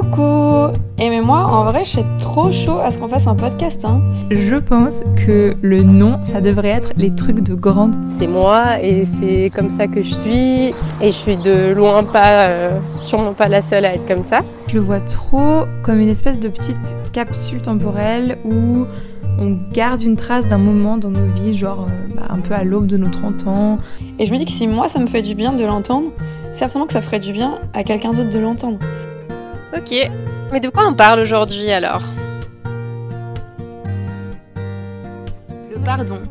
Coucou Et mais moi, en vrai, je suis trop chaud à ce qu'on fasse un podcast. Hein. Je pense que le nom, ça devrait être les trucs de grande. C'est moi et c'est comme ça que je suis. Et je suis de loin pas, euh, sûrement pas la seule à être comme ça. Je le vois trop comme une espèce de petite capsule temporelle où on garde une trace d'un moment dans nos vies, genre euh, bah, un peu à l'aube de nos 30 ans. Et je me dis que si moi, ça me fait du bien de l'entendre, certainement que ça ferait du bien à quelqu'un d'autre de l'entendre. Ok, mais de quoi on parle aujourd'hui alors Le pardon.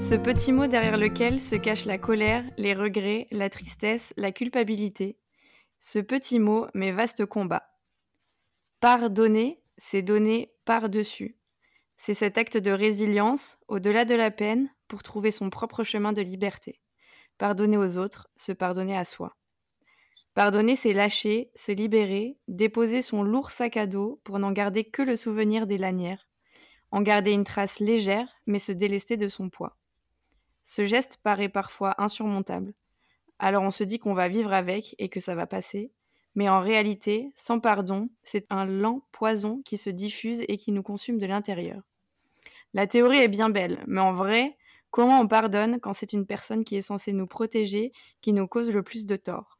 Ce petit mot derrière lequel se cache la colère, les regrets, la tristesse, la culpabilité. Ce petit mot, mais vaste combat. Pardonner, c'est donner par-dessus. C'est cet acte de résilience, au-delà de la peine, pour trouver son propre chemin de liberté. Pardonner aux autres, se pardonner à soi. Pardonner, c'est lâcher, se libérer, déposer son lourd sac à dos pour n'en garder que le souvenir des lanières, en garder une trace légère, mais se délester de son poids. Ce geste paraît parfois insurmontable. Alors on se dit qu'on va vivre avec et que ça va passer, mais en réalité, sans pardon, c'est un lent poison qui se diffuse et qui nous consume de l'intérieur. La théorie est bien belle, mais en vrai, comment on pardonne quand c'est une personne qui est censée nous protéger qui nous cause le plus de tort?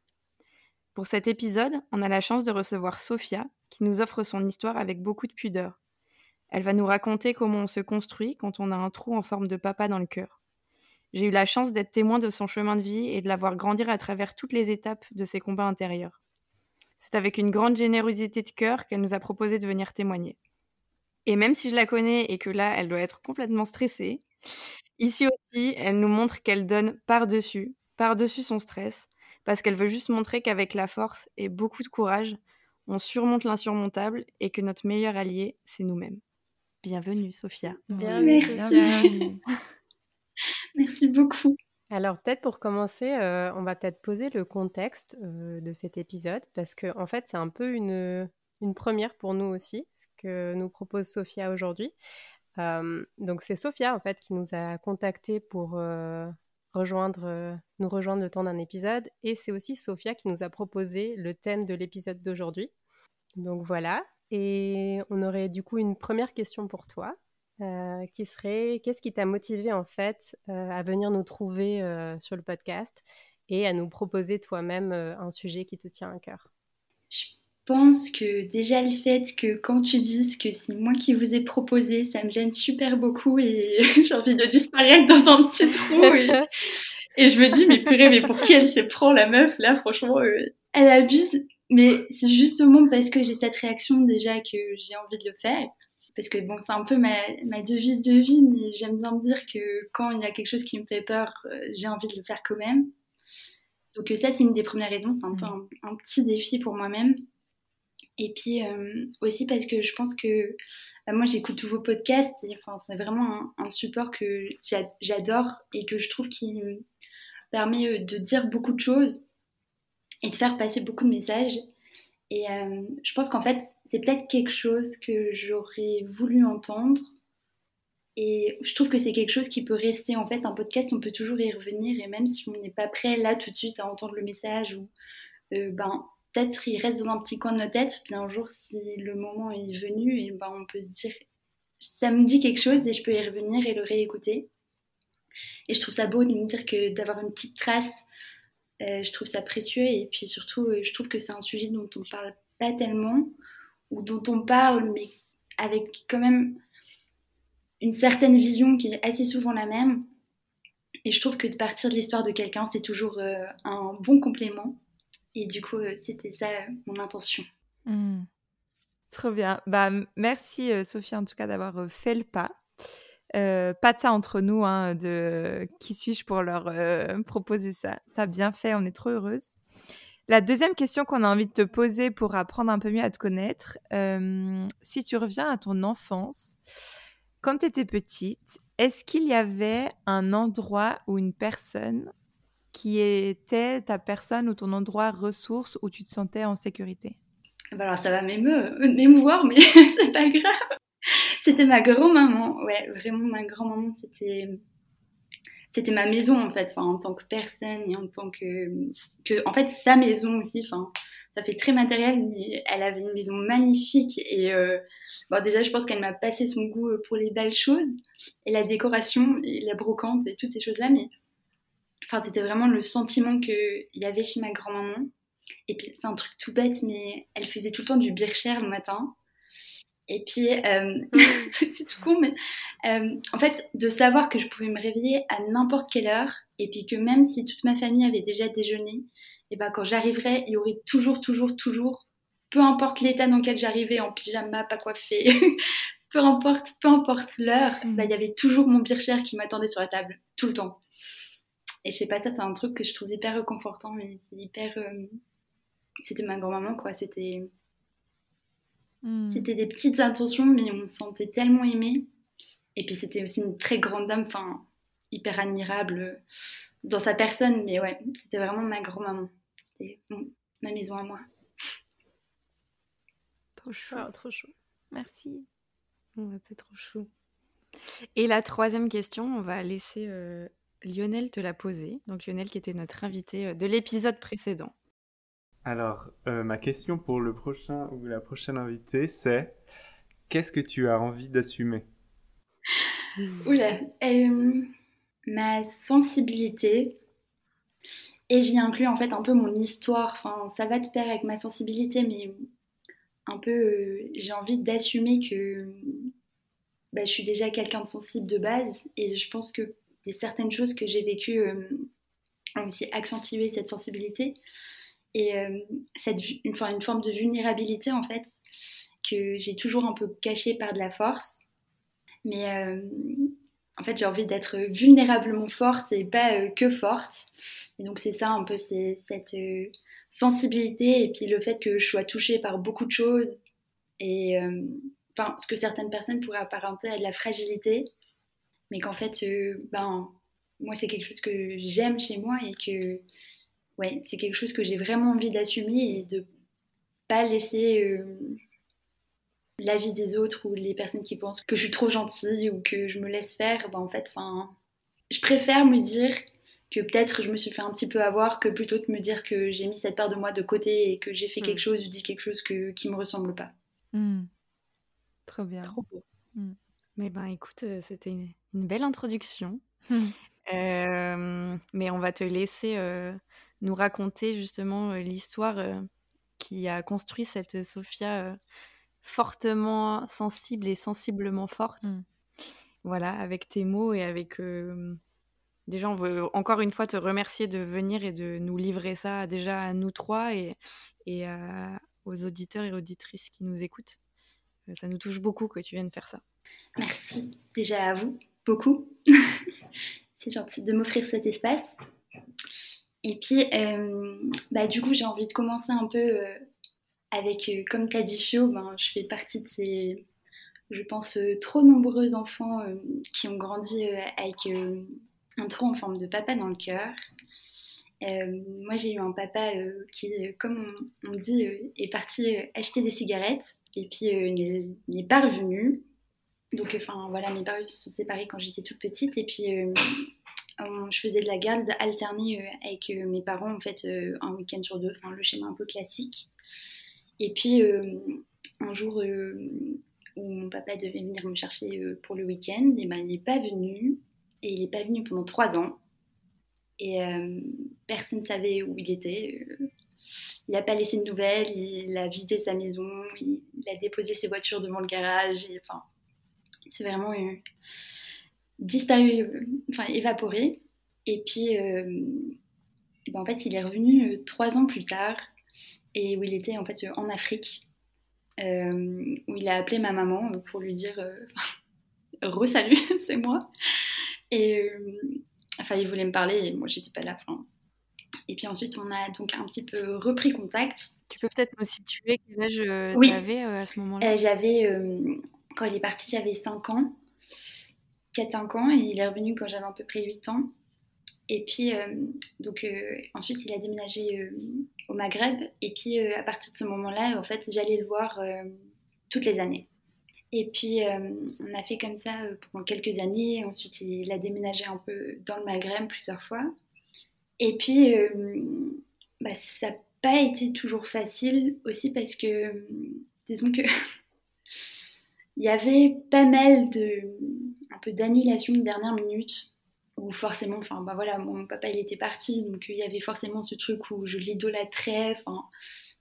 Pour cet épisode, on a la chance de recevoir Sophia, qui nous offre son histoire avec beaucoup de pudeur. Elle va nous raconter comment on se construit quand on a un trou en forme de papa dans le cœur. J'ai eu la chance d'être témoin de son chemin de vie et de la voir grandir à travers toutes les étapes de ses combats intérieurs. C'est avec une grande générosité de cœur qu'elle nous a proposé de venir témoigner. Et même si je la connais et que là, elle doit être complètement stressée, ici aussi, elle nous montre qu'elle donne par-dessus, par-dessus son stress, parce qu'elle veut juste montrer qu'avec la force et beaucoup de courage, on surmonte l'insurmontable et que notre meilleur allié, c'est nous-mêmes. Bienvenue, Sophia. Bienvenue. Merci. Merci beaucoup. Alors peut-être pour commencer, euh, on va peut-être poser le contexte euh, de cet épisode parce que en fait c'est un peu une, une, première pour nous aussi, ce que nous propose Sophia aujourd'hui. Euh, donc c'est Sophia en fait qui nous a contacté pour rejoindre, euh, nous rejoindre le temps d'un épisode. Et c'est aussi Sophia qui nous a proposé le thème de l'épisode d'aujourd'hui. Donc voilà. Et on aurait du coup une première question pour toi, euh, qui serait qu'est-ce qui t'a motivé en fait euh, à venir nous trouver sur le podcast et à nous proposer toi-même un sujet qui te tient à cœur? Pense que déjà le fait que quand tu dises que c'est moi qui vous ai proposé, ça me gêne super beaucoup et j'ai envie de disparaître dans un petit trou. Et, je me dis, mais purée, mais pour qui elle se prend la meuf? Là Franchement, euh, elle abuse. Mais c'est justement parce que j'ai cette réaction déjà que j'ai envie de le faire. Parce que bon, c'est un peu ma, ma, devise de vie, mais j'aime bien me dire que quand il y a quelque chose qui me fait peur, euh, j'ai envie de le faire quand même. Donc euh, ça, c'est une des premières raisons. C'est un peu un, un petit défi pour moi-même. Et puis euh, aussi parce que je pense que bah, moi j'écoute tous vos podcasts, et, enfin, c'est vraiment un, support que j'adore et que je trouve qui me permet euh, de dire beaucoup de choses et de faire passer beaucoup de messages. Et euh, je pense qu'en fait c'est peut-être quelque chose que j'aurais voulu entendre. Et je trouve que c'est quelque chose qui peut rester en fait un podcast, on peut toujours y revenir et même si on n'est pas prêt là tout de suite à entendre le message ou ben peut-être il reste dans un petit coin de notre tête, puis un jour, si le moment est venu, et ben, on peut se dire, ça me dit quelque chose et je peux y revenir et le réécouter. Et je trouve ça beau de me dire que d'avoir une petite trace, euh, je trouve ça précieux. Et puis surtout, euh, je trouve que c'est un sujet dont on parle pas tellement, ou dont on parle, mais avec quand même une certaine vision qui est assez souvent la même. Et je trouve que de partir de l'histoire de quelqu'un, c'est toujours euh, un bon complément. Et du coup, euh, c'était ça euh, mon intention. Mmh. Trop bien. Bah, merci euh, Sophie en tout cas d'avoir fait le pas. pas de ça entre nous, hein, de qui suis-je pour leur proposer ça. T'as bien fait, on est trop heureuse. La deuxième question qu'on a envie de te poser pour apprendre un peu mieux à te connaître, si tu reviens à ton enfance, quand tu étais petite, est-ce qu'il y avait un endroit ou une personne qui était ta personne ou ton endroit ressource où tu te sentais en sécurité? Bah Alors ça va m'émouvoir, mais c'est pas grave. C'était ma grand-maman, ouais, vraiment ma grand-maman, c'était c'était ma maison en fait, en tant que personne et en tant que, que en fait sa maison aussi, enfin ça fait très matériel, mais elle avait une maison magnifique et bon, déjà, je pense qu'elle m'a passé son goût pour les belles choses et la décoration et la brocante et toutes ces choses-là, mais enfin, c'était vraiment le sentiment qu'il y avait chez ma grand-maman. Et puis, c'est un truc tout bête, mais elle faisait tout le temps du bircher le matin. Et puis, euh, c'est tout con, mais euh, en fait, de savoir que je pouvais me réveiller à n'importe quelle heure, et puis que même si toute ma famille avait déjà déjeuné, et ben quand j'arriverais, il y aurait toujours, toujours, toujours, peu importe l'état dans lequel j'arrivais, en pyjama, pas coiffée, peu importe, peu importe l'heure, mm. bah, il y avait toujours mon bircher qui m'attendait sur la table, tout le temps. Et je sais pas, ça c'est un truc que je trouve hyper réconfortant, mais c'est hyper... Euh, c'était ma grand-maman, quoi, c'était Hmm. C'était des petites intentions, mais on se sentait tellement aimé. Et puis c'était aussi une très grande dame, enfin hyper admirable dans sa personne. Mais ouais, c'était vraiment ma grand-maman. C'était ma maison à moi. Trop chou. Ah, trop chou. Merci. c'est trop chou. Et la troisième question, on va laisser euh, Lionel te la poser. Donc Lionel qui était notre invité euh, de l'épisode précédent. Alors, euh, ma question pour le prochain ou la prochaine invitée, c'est qu'est-ce que tu as envie d'assumer? Oula, euh, ma sensibilité. Et j'y inclus en fait un peu mon histoire. Enfin, ça va de pair avec ma sensibilité, mais un peu, euh, j'ai envie d'assumer que bah, je suis déjà quelqu'un de sensible de base. Et je pense que des certaines choses que j'ai vécues ont aussi accentué cette sensibilité et euh, cette, une, forme de vulnérabilité en fait que j'ai toujours un peu cachée par de la force. Mais euh, en fait, j'ai envie d'être vulnérablement forte et pas euh, que forte. Et donc, c'est ça un peu, cette sensibilité et puis le fait que je sois touchée par beaucoup de choses et enfin, ce que certaines personnes pourraient apparenter à de la fragilité, mais qu'en fait, ben, moi, c'est quelque chose que j'aime chez moi et que ouais, c'est quelque chose que j'ai vraiment envie d'assumer et de pas laisser euh, l'avis des autres ou les personnes qui pensent que je suis trop gentille ou que je me laisse faire. Ben, en fait, je préfère me dire que peut-être je me suis fait un petit peu avoir que plutôt de me dire que j'ai mis cette part de moi de côté et que j'ai fait quelque mm. chose ou dit quelque chose que, qui me ressemble pas. Mm. Trop bien. Trop beau. Mm. Mais ben écoute, euh, c'était une, belle introduction. Euh, mais on va te laisser nous raconter justement l'histoire qui a construit cette Sophia fortement sensible et sensiblement forte. Mmh. Voilà, avec tes mots et avec... Déjà, on veut encore une fois te remercier de venir et de nous livrer ça déjà à nous trois et, et aux auditeurs et auditrices qui nous écoutent. Ça nous touche beaucoup que tu viennes faire ça. Merci déjà à vous, beaucoup. C'est gentil de m'offrir cet espace. Et puis, euh, bah, du coup, j'ai envie de commencer un peu euh, avec, euh, comme tu as dit, Fio, ben, je fais partie de ces, je pense, trop nombreux enfants qui ont grandi avec un trou en forme de papa dans le cœur. moi, j'ai eu un papa qui, comme on, dit, est parti acheter des cigarettes et puis n'est pas revenu. Donc, enfin, voilà, mes parents se sont séparés quand j'étais toute petite et puis je faisais de la garde alternée euh, avec euh, mes parents, en fait, euh, un week-end sur deux, enfin, le schéma un peu classique. Et puis, un jour où mon papa devait venir me chercher pour le week-end, et ben, il n'est pas venu. Et il n'est pas venu pendant trois ans. Et personne ne savait où il était. il n'a pas laissé de nouvelles, il a vidé sa maison, il, a déposé ses voitures devant le garage. Et, enfin, c'est vraiment disparu, enfin évaporé. Et puis, euh, ben, en fait, il est revenu euh, trois ans plus tard et où il était en fait en Afrique, euh, où il a appelé ma maman pour lui dire re-salut, c'est moi. Et enfin, il voulait me parler et moi, j'étais pas là. Et puis ensuite, on a donc un petit peu repris contact. Tu peux peut-être me situer quel âge oui. tu avais à ce moment-là? J'avais, quand il est parti, j'avais 5 ans. 4-5 ans et il est revenu quand j'avais à peu près 8 ans. Et puis, euh, donc, euh, ensuite, il a déménagé euh, au Maghreb. Et puis, à partir de ce moment-là, en fait, j'allais le voir toutes les années. Et puis, on a fait comme ça pendant quelques années. Ensuite, il a déménagé un peu dans le Maghreb plusieurs fois. Et puis, bah, ça pas été toujours facile aussi parce que, disons que, il y avait pas mal de, un peu d'annulation de dernière minute où forcément, enfin, bah voilà, mon papa il était parti, donc il y avait forcément ce truc où je l'idolâtrais, enfin,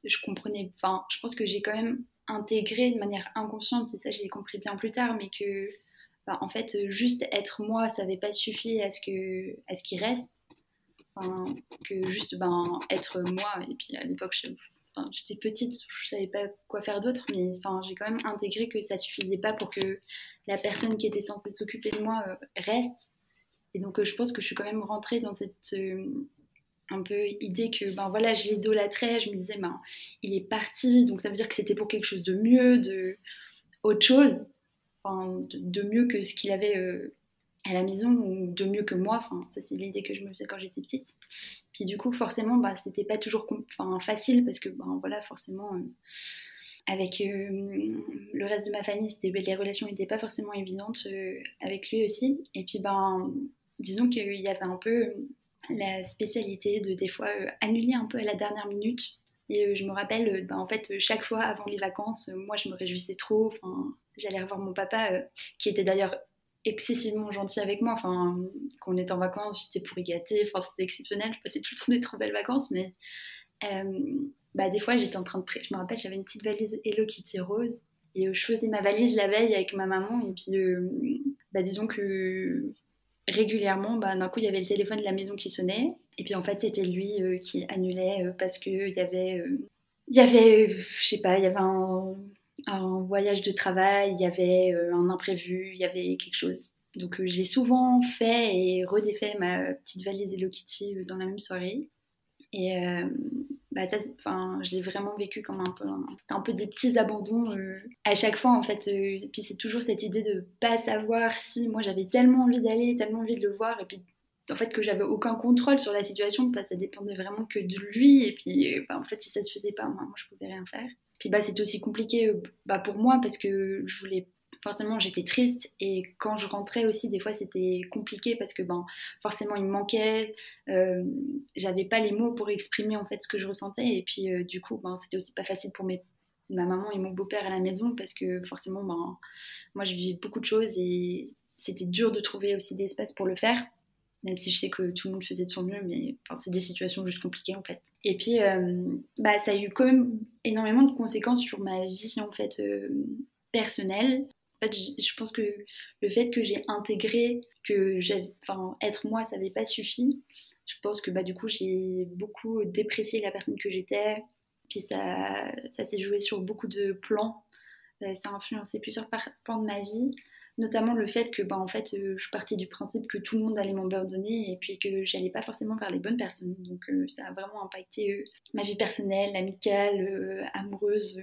je comprenais, enfin, je pense que j'ai quand même intégré de manière inconsciente, et ça je l'ai compris bien plus tard, mais que, bah, en fait, juste être moi, ça n'avait pas suffi à ce que, à ce qu'il reste, que juste, ben, être moi, et puis à l'époque, j'étais petite, je savais pas quoi faire d'autre, mais enfin, j'ai quand même intégré que ça suffisait pas pour que la personne qui était censée s'occuper de moi euh, reste. Et donc, euh, je pense que je suis quand même rentrée dans cette euh, un peu idée que, ben voilà, je l'idolâtrais. Je me disais, ben, il est parti, donc ça veut dire que c'était pour quelque chose de mieux, de autre chose, enfin, de, mieux que ce qu'il avait à la maison ou de mieux que moi. Enfin, ça, c'est l'idée que je me faisais quand j'étais petite. Puis du coup, forcément, bah, c'était pas toujours facile parce que, ben voilà, forcément. avec le reste de ma famille, les relations n'étaient pas forcément évidentes avec lui aussi. Et puis, ben, disons qu'il y avait un peu euh, la spécialité de des fois euh, annuler un peu à la dernière minute. Et euh, je me rappelle, ben, en fait, chaque fois avant les vacances, moi je me réjouissais trop. J'allais revoir mon papa, qui était d'ailleurs excessivement gentil avec moi. Enfin, quand on était en vacances, j'étais pour y gâter. Enfin, c'était exceptionnel. Je passais tout le temps des trop belles vacances, mais bah, des fois j'étais en train de. Je me rappelle, j'avais une petite valise Hello Kitty rose. Et je faisais ma valise la veille avec ma maman. Et puis, bah, disons que régulièrement, bah, d'un coup, il y avait le téléphone de la maison qui sonnait. Et puis en fait, c'était lui euh, qui annulait euh, parce qu'il y avait, euh, il y avait je sais pas, il y avait un, un, voyage de travail, il y avait un imprévu, il y avait quelque chose. Donc j'ai souvent fait et redéfait ma petite valise Hello Kitty dans la même soirée. Et bah ça, enfin, je l'ai vraiment vécu comme un peu, c'était un peu des petits abandons euh, à chaque fois en fait. Euh, et puis c'est toujours cette idée de pas savoir si moi j'avais tellement envie d'aller, tellement envie de le voir, et puis en fait que j'avais aucun contrôle sur la situation, bah, ça dépendait vraiment que de lui. Et puis bah, en fait si ça se faisait pas, moi, moi je pouvais rien faire. Puis bah c'était aussi compliqué bah, pour moi parce que je voulais forcément j'étais triste. Et quand je rentrais aussi des fois c'était compliqué parce que ben forcément il me manquait euh, j'avais pas les mots pour exprimer en fait ce que je ressentais. Et puis euh, du coup ben c'était aussi pas facile pour ma maman et mon beau-père à la maison parce que forcément ben moi je vivais beaucoup de choses et c'était dur de trouver aussi des espaces pour le faire même si je sais que tout le monde faisait de son mieux, mais c'est des situations juste compliquées en fait. Et puis, euh, bah, ça a eu quand même énormément de conséquences sur ma vie en fait personnelle. En fait, je pense que le fait que j'ai intégré que enfin, être moi, ça n'avait pas suffi. Je pense que bah, du coup, j'ai beaucoup déprécié la personne que j'étais. Puis ça, ça s'est joué sur beaucoup de plans. Euh, ça a influencé plusieurs plans de ma vie notamment le fait que bah, en fait euh, je partie du principe que tout le monde allait m'abandonner et puis que j'allais pas forcément vers les bonnes personnes. Donc euh, ça a vraiment impacté ma vie personnelle amicale amoureuse.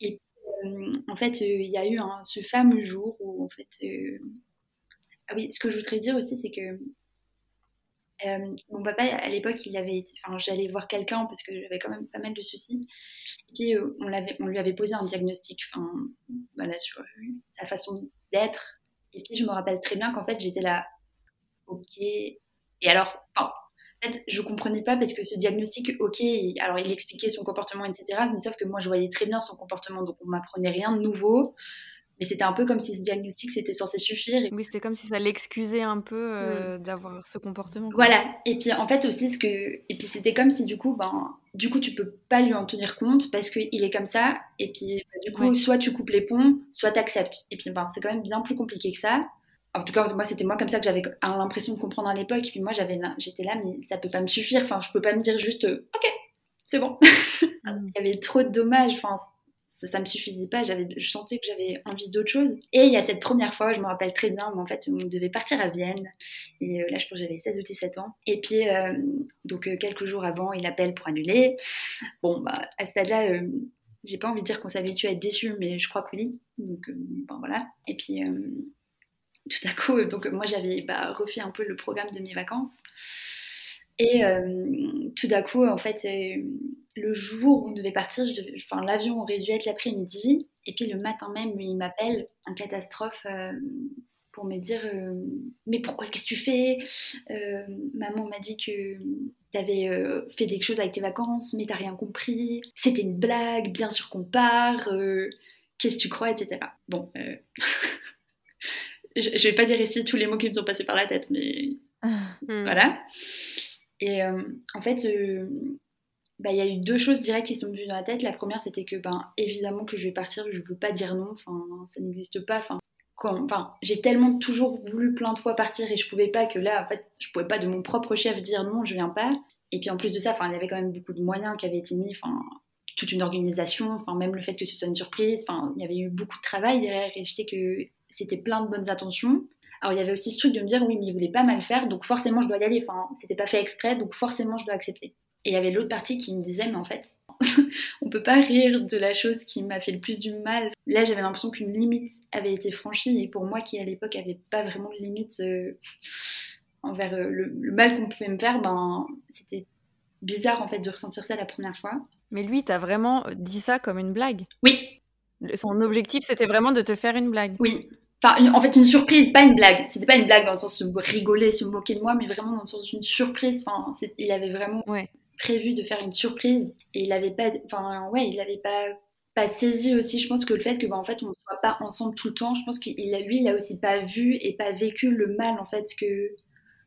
Et euh, en fait, euh, il y a eu ce fameux jour où, en fait, euh, ah oui, ce que je voudrais dire aussi, c'est que mon papa, à l'époque, il avait enfin, j'allais voir quelqu'un parce que j'avais quand même pas mal de soucis. Et puis, on, l'avait, on lui avait posé un diagnostic, enfin, voilà, sur sa façon d'être. Et puis, je me rappelle très bien qu'en fait, j'étais là, ok. Et alors, enfin, je comprenais pas parce que ce diagnostic, ok, alors il expliquait son comportement, etc. Mais sauf que moi, je voyais très bien son comportement, donc on m'apprenait rien de nouveau. Mais c'était un peu comme si ce diagnostic c'était censé suffire. Oui, c'était comme si ça l'excusait un peu euh, mm. d'avoir ce comportement. Voilà. Et puis en fait aussi ce que et puis c'était comme si du coup ben du coup tu peux pas lui en tenir compte parce qu'il est comme ça. Et puis bah, du coup soit tu coupes les ponts, soit tu acceptes. Et puis ben, c'est quand même bien plus compliqué que ça en tout cas, moi, c'était moi comme ça que j'avais l'impression de comprendre à l'époque. Puis moi, j'avais, j'étais là, mais ça peut pas me suffire. Enfin, je peux pas me dire juste, euh, ok, c'est bon. Mm. il y avait trop de dommages. Enfin, ça, ça me suffisait pas. J'avais, je sentais que j'avais envie d'autre chose. Et il y a cette première fois, je me rappelle très bien, où en fait, on devait partir à Vienne. Et euh, là, je pense que j'avais 16 ou 17 ans. Et puis, euh, donc, quelques jours avant, il appelle pour annuler. Bon, bah, à ce stade-là, j'ai pas envie de dire qu'on s'habitue à être déçu, mais je crois que oui. Donc, bon, voilà. Et puis, tout à coup, donc moi j'avais bah, refait un peu le programme de mes vacances. Et euh, tout d'un coup, en fait, euh, le jour où on devait partir, enfin, l'avion aurait dû être l'après-midi. Et puis le matin même, il m'appelle, en catastrophe. Euh, pour me dire euh, mais pourquoi qu'est-ce que tu fais? Euh, maman m'a dit que tu avais euh, fait des choses avec tes vacances mais t'as rien compris c'était une blague bien sûr qu'on part qu'est-ce que tu crois etc bon je, je, vais pas dire ici tous les mots qui me sont passés par la tête mais hmm. voilà et en fait bah, y a eu deux choses directes qui sont venues dans la tête. La première, c'était que, ben, évidemment que je vais partir, je ne peux pas dire non, enfin, ça n'existe pas. Enfin, j'ai tellement toujours voulu plein de fois partir et je pouvais pas que là, en fait, je pouvais pas de mon propre chef dire non, je viens pas. Et puis en plus de ça, enfin, il y avait quand même beaucoup de moyens qui avaient été mis, enfin, toute une organisation, enfin, même le fait que ce soit une surprise, enfin, il y avait eu beaucoup de travail derrière et je sais que c'était plein de bonnes attentions. Alors il y avait aussi ce truc de me dire oui, mais il voulait pas mal faire, donc forcément je dois y aller. Enfin, c'était pas fait exprès, donc forcément je dois accepter. Et il y avait l'autre partie qui me disait, mais en fait, on peut pas rire de la chose qui m'a fait le plus du mal. Là, j'avais l'impression qu'une limite avait été franchie, et pour moi, qui à l'époque avait pas vraiment de limite euh, envers euh, le, mal qu'on pouvait me faire, ben, c'était bizarre en fait de ressentir ça la première fois. Mais lui, t'as vraiment dit ça comme une blague? Oui. Son objectif, c'était vraiment de te faire une blague? Oui. Enfin, en fait, une surprise, pas une blague. C'était pas une blague dans le sens de rigoler, se moquer de moi, mais vraiment dans le sens d'une surprise. Enfin, il avait vraiment ouais prévu de faire une surprise et il avait pas, enfin ouais, il avait pas pas saisi aussi. Je pense que le fait que bah, en fait on ne soit pas ensemble tout le temps, je pense qu'il lui il a aussi pas vu et pas vécu le mal en fait que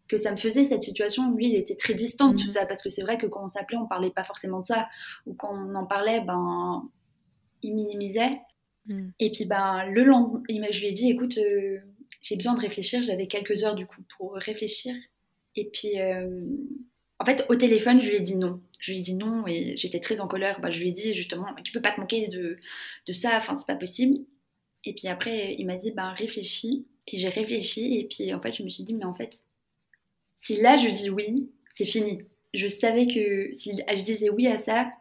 que ça me faisait cette situation. Lui, il était très distant de tout mhm. ça parce que c'est vrai que quand on s'appelait, on parlait pas forcément de ça ou quand on en parlait, ben il minimisait. Mhm. Et puis ben le lendemain, je lui ai dit, écoute, euh, j'ai besoin de réfléchir. J'avais quelques heures du coup pour réfléchir. Et puis euh, en fait, au téléphone, je lui ai dit non. Je lui ai dit non et j'étais très en colère. Bah, je lui ai dit justement, tu peux pas te manquer de, de ça, enfin, c'est pas possible. Et puis après, il m'a dit, bah, réfléchis. Et j'ai réfléchi et puis en fait, je me suis dit, mais en fait, si là je dis oui, c'est fini. Je savais que si je disais oui à ça,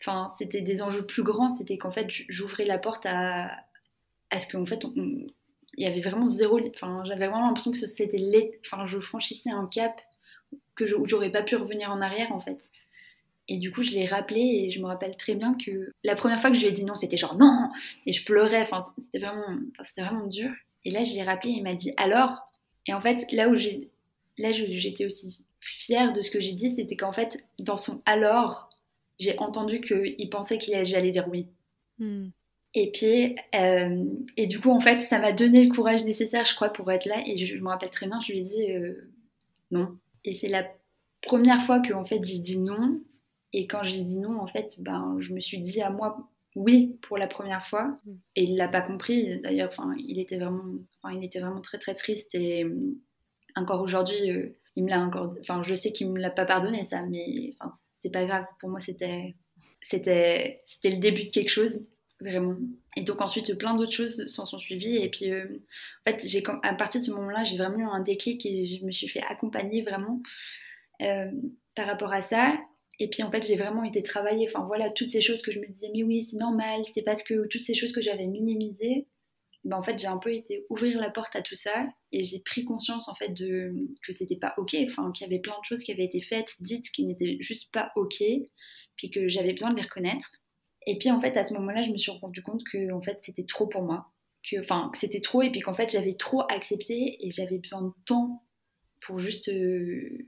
enfin, c'était des enjeux plus grands. C'était qu'en fait, j'ouvrais la porte à, à ce qu'en fait, il y avait vraiment zéro. Enfin, j'avais vraiment l'impression que c'était. Enfin, je franchissais un cap que j'aurais pas pu revenir en arrière en fait. Et du coup, je l'ai rappelé et je me rappelle très bien que la première fois que je lui ai dit non, c'était genre non Et je pleurais, enfin, c'était vraiment, c'était vraiment dur. Et là, je l'ai rappelé et il m'a dit alors? Et en fait, là où j'ai, là, j'étais aussi fière de ce que j'ai dit, c'était qu'en fait, dans son alors, j'ai entendu qu'il pensait qu'il j'allais dire oui. Hmm. Et puis, euh, et du coup, en fait, ça m'a donné le courage nécessaire, je crois, pour être là. Et je, me rappelle très bien, je lui ai dit euh, non. Et c'est la première fois que en fait j'ai dit non. Et quand j'ai dit non, en fait, ben, je me suis dit à moi oui pour la première fois. Et il l'a pas compris. D'ailleurs, enfin, il était vraiment, il était vraiment très très triste. Et euh, encore aujourd'hui, euh, il me l'a encore. Enfin, je sais qu'il me l'a pas pardonné ça, mais enfin, c'est pas grave. Pour moi, c'était, c'était, c'était le début de quelque chose vraiment. Et donc ensuite, plein d'autres choses s'en sont suivies. Et puis, euh, en fait, j'ai, à partir de ce moment-là, j'ai vraiment eu un déclic et je me suis fait accompagner vraiment euh, par rapport à ça. Et puis, en fait, j'ai vraiment été travailler. Enfin, voilà, toutes ces choses que je me disais, mais oui, c'est normal. C'est parce que toutes ces choses que j'avais minimisées, ben, en fait, j'ai un peu été ouvrir la porte à tout ça. Et j'ai pris conscience, en fait, de, que c'était pas OK. Enfin, qu'il y avait plein de choses qui avaient été faites, dites, qui n'étaient juste pas OK. Puis que j'avais besoin de les reconnaître. Et puis en fait, à ce moment-là, je me suis rendu compte que en fait, c'était trop pour moi. Que, enfin, que c'était trop et puis qu'en fait, j'avais trop accepté et j'avais besoin de temps pour juste euh,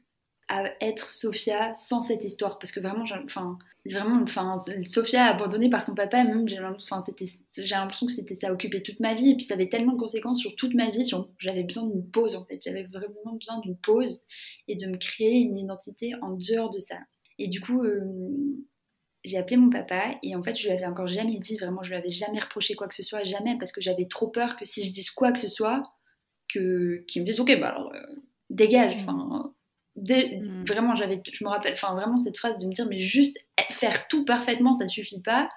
être Sophia sans cette histoire. Parce que vraiment, enfin, vraiment, enfin, Sophia abandonnée par son papa, même, j'ai l'impression que c'était ça occupait toute ma vie et puis ça avait tellement de conséquences sur toute ma vie. J'avais besoin d'une pause en fait. J'avais vraiment besoin d'une pause et de me créer une identité en dehors de ça. Et du coup, euh, j'ai appelé mon papa et en fait je lui avais encore jamais dit vraiment je lui avais jamais reproché quoi que ce soit jamais parce que j'avais trop peur que si je dise quoi que ce soit que qu'il me dise ok bah alors euh, dégage mm. enfin mm. vraiment j'avais je me rappelle enfin vraiment cette phrase de me dire mais juste faire tout parfaitement ça suffit pas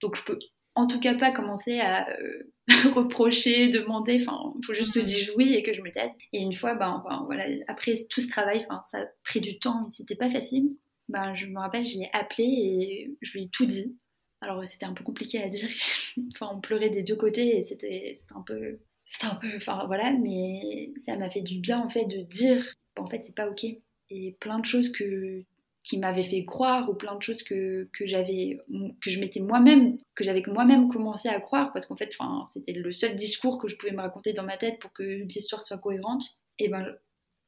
donc je peux en tout cas pas commencer à euh, reprocher demander enfin il faut juste que je dise oui et que je me taise et une fois ben voilà après tout ce travail enfin ça a pris du temps mais c'était pas facile ben, je me rappelle, je l'ai appelé et je lui ai tout dit. Alors c'était un peu compliqué à dire. enfin, on pleurait des deux côtés et c'était un peu, c'était un peu, enfin voilà, mais ça m'a fait du bien en fait de dire, en fait c'est pas ok. Et plein de choses que qui m'avait fait croire ou plein de choses que, que j'avais que je m'étais moi-même que j'avais moi-même commencé à croire parce qu'en fait c'était le seul discours que je pouvais me raconter dans ma tête pour que l'histoire soit cohérente et ben le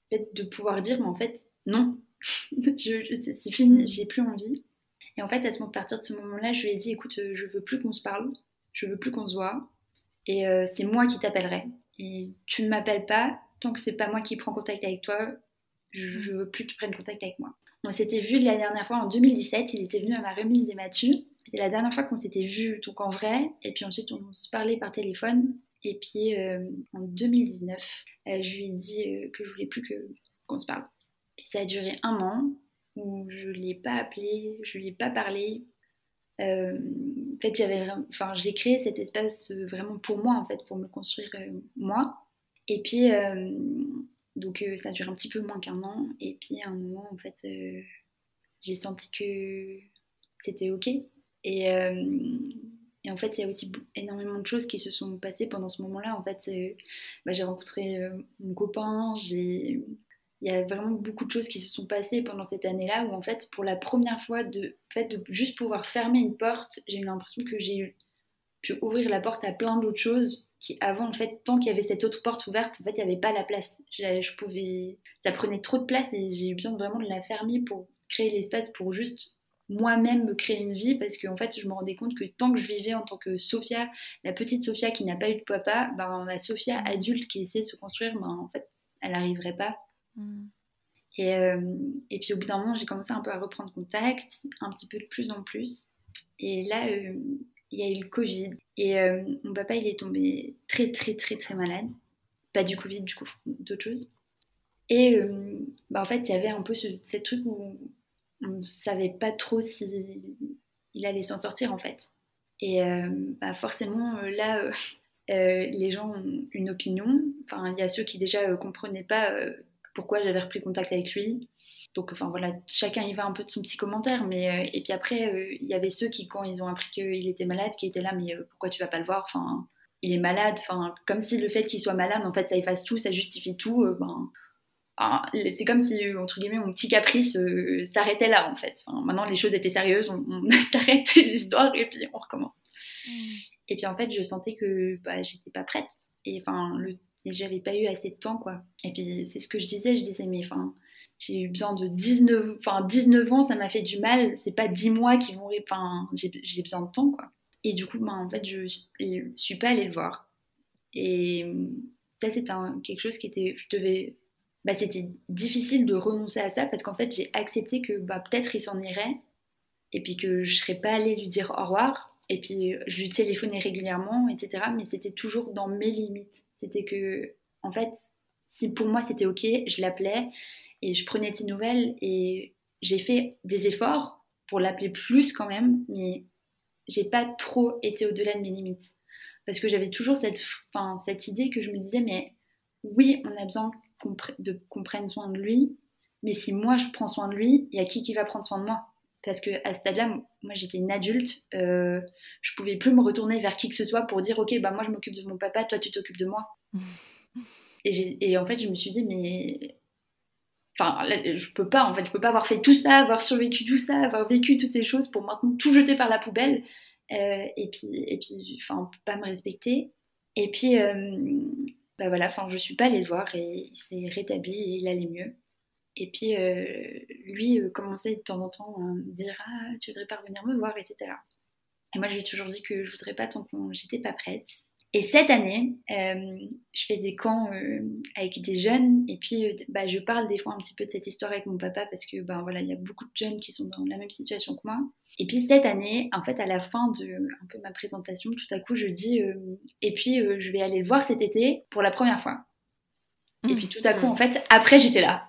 fait de pouvoir dire mais en fait non je, c'est fini j'ai plus envie et en fait à ce moment partir de ce moment-là je lui ai dit écoute je veux plus qu'on se parle je veux plus qu'on se voit et euh, c'est moi qui t'appellerai et tu ne m'appelles pas tant que c'est pas moi qui prends contact avec toi je, je veux plus que tu prennes contact avec moi on s'était vu la dernière fois en 2017, il était venu à ma remise des Mathieu. C'était la dernière fois qu'on s'était vu donc en vrai, et puis ensuite on se parlait par téléphone. Et puis euh, en 2019, euh, je lui ai dit euh, que je voulais plus qu'on se parle. Ça a duré un an où je l'ai pas appelé, je lui ai pas parlé. en fait, j'avais, enfin, j'ai créé cet espace vraiment pour moi en fait, pour me construire moi. Et puis donc euh, ça dure un petit peu moins qu'un an. Et puis à un moment, en fait, euh, j'ai senti que c'était OK. Et, euh, et, en fait, il y a aussi énormément de choses qui se sont passées pendant ce moment-là. En fait, bah, j'ai rencontré mon copain, j'ai... Il y a vraiment beaucoup de choses qui se sont passées pendant cette année-là où en fait, pour la première fois, de, fait, de juste pouvoir fermer une porte, j'ai eu l'impression que j'ai pu ouvrir la porte à plein d'autres choses qui avant en fait tant qu'il y avait cette autre porte ouverte en fait il n'y avait pas la place. Je, pouvais ça prenait trop de place et j'ai eu besoin vraiment de la fermer pour créer l'espace pour juste moi-même me créer une vie parce qu'en fait je me rendais compte que tant que je vivais en tant que Sophia la petite Sophia qui n'a pas eu de papa ben la Sophia adulte qui essaie de se construire ben en fait elle n'arriverait pas et, euh, et puis au bout d'un moment j'ai commencé un peu à reprendre contact un petit peu de plus en plus et là euh, il y a eu le Covid. Et euh, mon papa, il est tombé très, très, très, très malade. Pas du Covid, du coup, d'autres choses. Et bah, en fait, il y avait un peu ce, truc où on ne savait pas trop si il allait s'en sortir, en fait. Et bah, forcément, là, les gens ont une opinion. Enfin, il y a ceux qui déjà comprenaient pas pourquoi j'avais repris contact avec lui. Donc, enfin voilà, chacun y va un peu de son petit commentaire. Mais, euh, et puis après, euh, il y avait ceux qui, quand ils ont appris qu'il était malade, qui étaient là, mais euh, pourquoi tu vas pas le voir? Enfin, il est malade. Enfin, comme si le fait qu'il soit malade, en fait, ça efface tout, ça justifie tout. ben, c'est comme si, entre guillemets, mon petit caprice s'arrêtait là, en fait. maintenant, les choses étaient sérieuses, on, arrête les histoires et puis on recommence. Mm. Et puis en fait, je sentais que bah, j'étais pas prête. Et enfin, le... j'avais pas eu assez de temps, quoi. Et puis c'est ce que je disais, je disais, mais enfin, j'ai eu besoin de 19, enfin 19 ans, ça m'a fait du mal. C'est pas 10 mois qui vont, enfin j'ai besoin de temps quoi. Et du coup, ben, en fait, je, je suis pas allée le voir. Et ça, c'était quelque chose qui était, je devais, bah, c'était difficile de renoncer à ça parce qu'en fait, j'ai accepté que bah, peut-être il s'en irait et puis que je serais pas allée lui dire au revoir. Et puis je lui téléphonais régulièrement, etc. Mais c'était toujours dans mes limites. C'était que, en fait, si pour moi c'était ok, je l'appelais et je prenais de nouvelles et j'ai fait des efforts pour l'appeler plus quand même, mais j'ai pas trop été au-delà de mes limites. Parce que j'avais toujours cette, enfin, cette idée que je me disais, mais oui, on a besoin qu'on prenne soin de lui, mais si moi je prends soin de lui, il y a qui qui va prendre soin de moi? Parce que à ce stade-là, moi j'étais une adulte, euh, je pouvais plus me retourner vers qui que ce soit pour dire, ok, bah moi je m'occupe de mon papa, toi tu t'occupes de moi. et, et en fait, je me suis dit, mais Enfin, je peux pas, en fait, je peux pas avoir fait tout ça, avoir survécu tout ça, avoir vécu toutes ces choses pour maintenant tout jeter par la poubelle. Euh, et puis, et puis, enfin, on peut pas me respecter. Et puis, euh, bah voilà, enfin, je suis pas allée le voir et il s'est rétabli et il allait mieux. Et puis, euh, lui commençait de temps en temps à me dire Ah, tu voudrais pas revenir me voir, etc. Et moi, je lui ai toujours dit que je voudrais pas tant que j'étais pas prête. Et cette année, euh, je fais des camps euh, avec des jeunes et puis euh, bah, je parle des fois un petit peu de cette histoire avec mon papa parce que ben voilà, il y a beaucoup de jeunes qui sont dans la même situation que moi. Et puis cette année, en fait, à la fin de un peu ma présentation, tout à coup, je dis et puis je vais aller le voir cet été pour la première fois. Et puis tout à coup, en fait, après, j'étais là.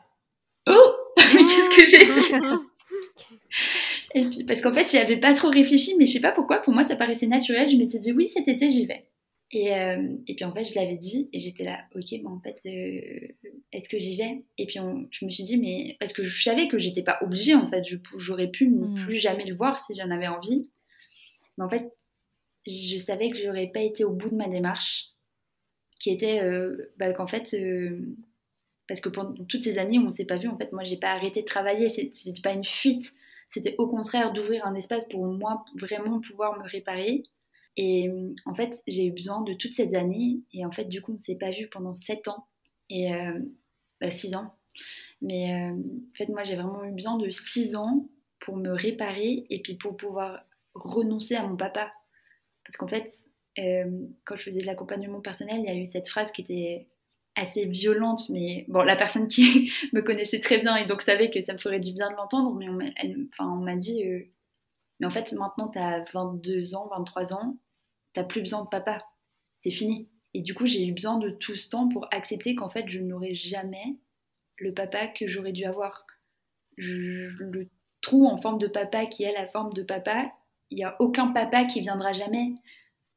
Oh, mais qu'est-ce que j'ai dit Et puis parce qu'en fait, il n'y avait pas trop réfléchi, mais je sais pas pourquoi. Pour moi, ça paraissait naturel. Je m'étais dit oui, cet été, j'y vais. Et, euh, et, puis en fait, je l'avais dit et j'étais là, ok, mais en fait, euh, est-ce que j'y vais? Et puis je me suis dit, mais parce que je savais que j'étais pas obligée, en fait, j'aurais pu ne mm. plus jamais le voir si j'en avais envie. Mais en fait, je savais que j'aurais pas été au bout de ma démarche, qui était euh, bah, qu'en fait, Parce que pendant toutes ces années, on ne s'est pas vu. En fait, moi, j'ai pas arrêté de travailler. C'était pas une fuite. C'était au contraire d'ouvrir un espace pour moi vraiment pouvoir me réparer. Et en fait, j'ai eu besoin de toutes ces années. Et en fait, du coup, on ne s'est pas vu pendant 7 ans. Et euh, 6 bah, ans. Mais euh, en fait, moi, j'ai vraiment eu besoin de 6 ans pour me réparer et puis pour pouvoir renoncer à mon papa. Parce qu'en fait, euh, quand je faisais de l'accompagnement personnel, il y a eu cette phrase qui était assez violente, mais bon, la personne qui me connaissait très bien et donc savait que ça me ferait du bien de l'entendre, mais on m'a dit, euh, mais en fait, maintenant, tu as 22 ans, 23 ans, tu plus besoin de papa, c'est fini. Et du coup, j'ai eu besoin de tout ce temps pour accepter qu'en fait, je n'aurais jamais le papa que j'aurais dû avoir. le trou en forme de papa qui a la forme de papa, il n'y a aucun papa qui viendra jamais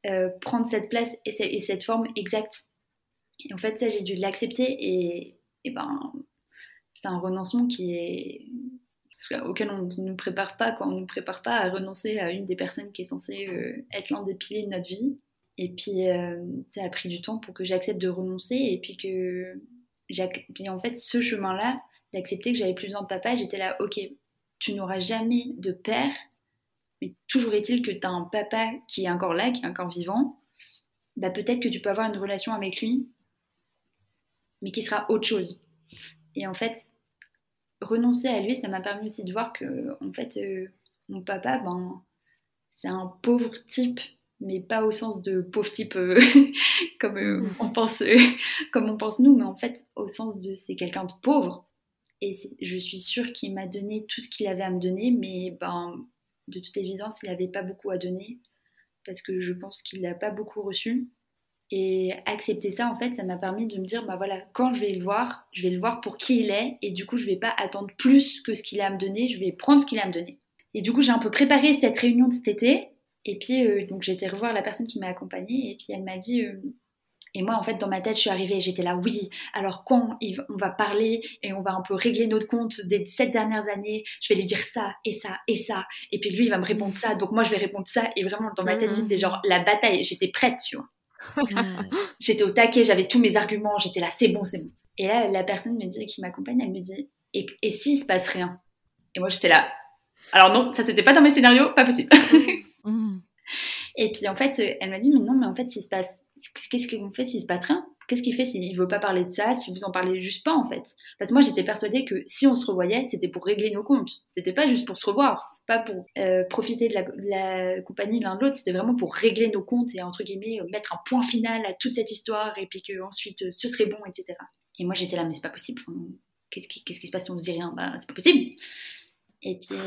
euh, prendre cette place et, cette forme exacte. Et en fait, ça, j'ai dû l'accepter et, et ben, c'est un renoncement qui est auquel on ne nous prépare pas quand on ne nous prépare pas à renoncer à une des personnes qui est censée euh, être l'un des piliers de notre vie. Et puis, euh, ça a pris du temps pour que j'accepte de renoncer et puis que en fait, ce chemin-là, d'accepter que j'avais plus besoin de papa, j'étais là, ok, tu n'auras jamais de père, mais toujours est-il que tu as un papa qui est encore là, qui est encore vivant, bah peut-être que tu peux avoir une relation avec lui, mais qui sera autre chose. Et en fait, renoncer à lui, ça m'a permis aussi de voir que, en fait, euh, mon papa, ben, c'est un pauvre type mais pas au sens de pauvre type euh, comme euh, mm. on pense comme on pense nous mais en fait au sens de c'est quelqu'un de pauvre et je suis sûre qu'il m'a donné tout ce qu'il avait à me donner mais ben de toute évidence il n'avait pas beaucoup à donner parce que je pense qu'il n'a pas beaucoup reçu et accepter ça en fait ça m'a permis de me dire bah voilà quand je vais le voir je vais le voir pour qui il est et du coup je vais pas attendre plus que ce qu'il a à me donner je vais prendre ce qu'il a à me donner et du coup j'ai un peu préparé cette réunion de cet été et puis, euh, donc, j'ai été revoir la personne qui m'a accompagnée et puis elle m'a dit. Euh, et moi, en fait, dans ma tête, je suis arrivée, j'étais là, oui, alors quand on va parler et on va un peu régler notre compte des sept dernières années, je vais lui dire ça et ça et ça. Et puis lui, il va me répondre ça, donc moi, je vais répondre ça. Et vraiment, dans ma tête, mmh. c'était genre la bataille, j'étais prête, tu vois. J'étais au taquet, j'avais tous mes arguments, j'étais là, c'est bon, c'est bon. Et là, la personne me dit, qui m'accompagne, elle me dit, et, et s'il se passe rien? Et moi, j'étais là, alors non, ça c'était pas dans mes scénarios, pas possible. Mmh. Et puis en fait, elle m'a dit, mais non, mais en fait, s'il se passe, qu'est-ce qu'on fait s'il se passe rien? Qu'est-ce qu'il fait s'il veut pas parler de ça, si vous en parlez juste pas en fait? Parce que moi j'étais persuadée que si on se revoyait, c'était pour régler nos comptes. C'était pas juste pour se revoir, pas pour euh, profiter de la, compagnie l'un de l'autre, c'était vraiment pour régler nos comptes et entre guillemets mettre un point final à toute cette histoire et puis que ensuite ce serait bon, etc. Et moi j'étais là, mais c'est pas possible. qu'est-ce qui, qu'est-ce qui se passe si on se dit rien? Bah c'est pas possible. Et puis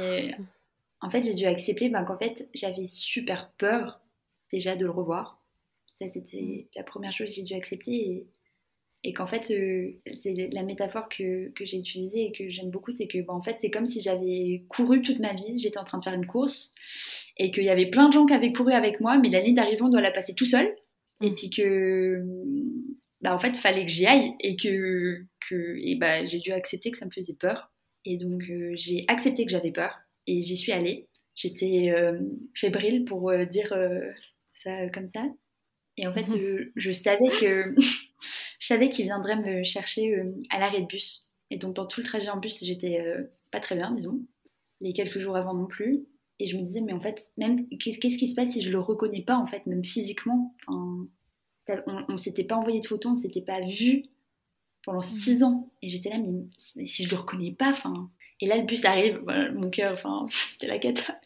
en fait, j'ai dû accepter ben, qu'en fait, j'avais super peur déjà de le revoir. Ça, c'était la première chose que j'ai dû accepter. Et, qu'en fait, euh, c'est la métaphore que, que j'ai utilisée et que j'aime beaucoup, c'est que ben, en fait, c'est comme si j'avais couru toute ma vie, j'étais en train de faire une course, et qu'il y avait plein de gens qui avaient couru avec moi, mais la ligne d'arrivée, on doit la passer tout seul. Et puis que, bah, en fait, il fallait que j'y aille, et que, que et bah, j'ai dû accepter que ça me faisait peur. Et donc, euh, j'ai accepté que j'avais peur et j'y suis allée. J'étais euh, fébrile pour euh, dire ça comme ça. Et en fait, je, savais que je savais qu'il viendrait me chercher à l'arrêt de bus. Et donc, dans tout le trajet en bus, j'étais pas très bien, disons. Les quelques jours avant non plus. Et je me disais, mais en fait, même qu'est-ce qui se passe si je le reconnais pas, en fait, même physiquement? On, on s'était pas envoyé de photos, on s'était pas vu pendant mmh. six ans. Et j'étais là, mais, si je le reconnais pas, enfin, et là, le bus arrive, mon cœur, enfin, c'était la cata.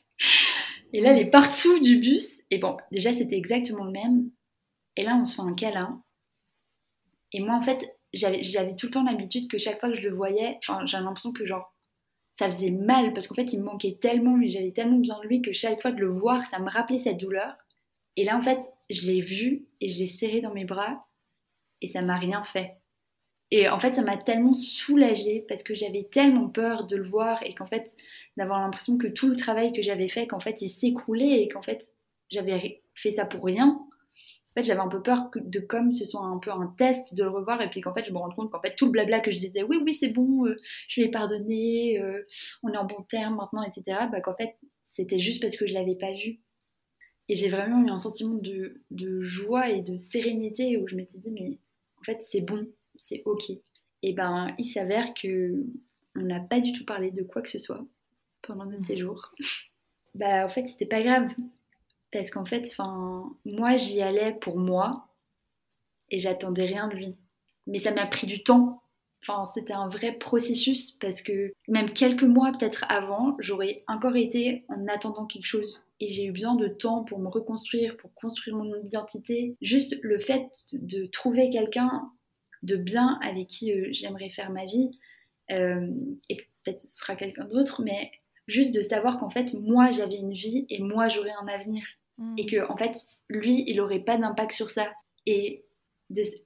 Et là, les partout du bus, et bon, déjà, c'était exactement le même. Et là, on se fait un câlin. Et moi, en fait, j'avais tout le temps l'habitude que chaque fois que je le voyais, j'avais l'impression que genre, ça faisait mal parce qu'en fait, il me manquait tellement, mais j'avais tellement besoin de lui que chaque fois de le voir, ça me rappelait cette douleur. Et là, en fait, je l'ai vu et je l'ai serré dans mes bras et ça m'a rien fait. Et en fait, ça m'a tellement soulagée parce que j'avais tellement peur de le voir et qu'en fait, d'avoir l'impression que tout le travail que j'avais fait, qu'en fait, il s'écroulait et qu'en fait, j'avais fait ça pour rien. En fait, j'avais un peu peur de comme ce soit un peu un test de le revoir et puis qu'en fait, je me rends compte qu'en fait, tout le blabla que je disais, oui, oui, c'est bon, euh, je lui ai pardonné, euh, on est en bon terme maintenant, etc., bah, qu'en fait, c'était juste parce que je l'avais pas vu. Et j'ai vraiment eu un sentiment de, de joie et de sérénité où je m'étais dit, mais en fait, c'est bon, c'est ok. Et ben, il s'avère que on n'a pas du tout parlé de quoi que ce soit pendant notre séjour. bah, en fait, c'était pas grave. Parce qu'en fait, enfin, moi, j'y allais pour moi et j'attendais rien de lui. Mais ça m'a pris du temps. Enfin, c'était un vrai processus parce que même quelques mois peut-être avant, j'aurais encore été en attendant quelque chose. Et j'ai eu besoin de temps pour me reconstruire, pour construire mon identité. Juste le fait de trouver quelqu'un de bien avec qui euh, j'aimerais faire ma vie, euh, et peut-être ce sera quelqu'un d'autre, mais juste de savoir qu'en fait, moi, j'avais une vie et moi, j'aurais un avenir. Mm. Et que, en fait, lui, il n'aurait pas d'impact sur ça. Et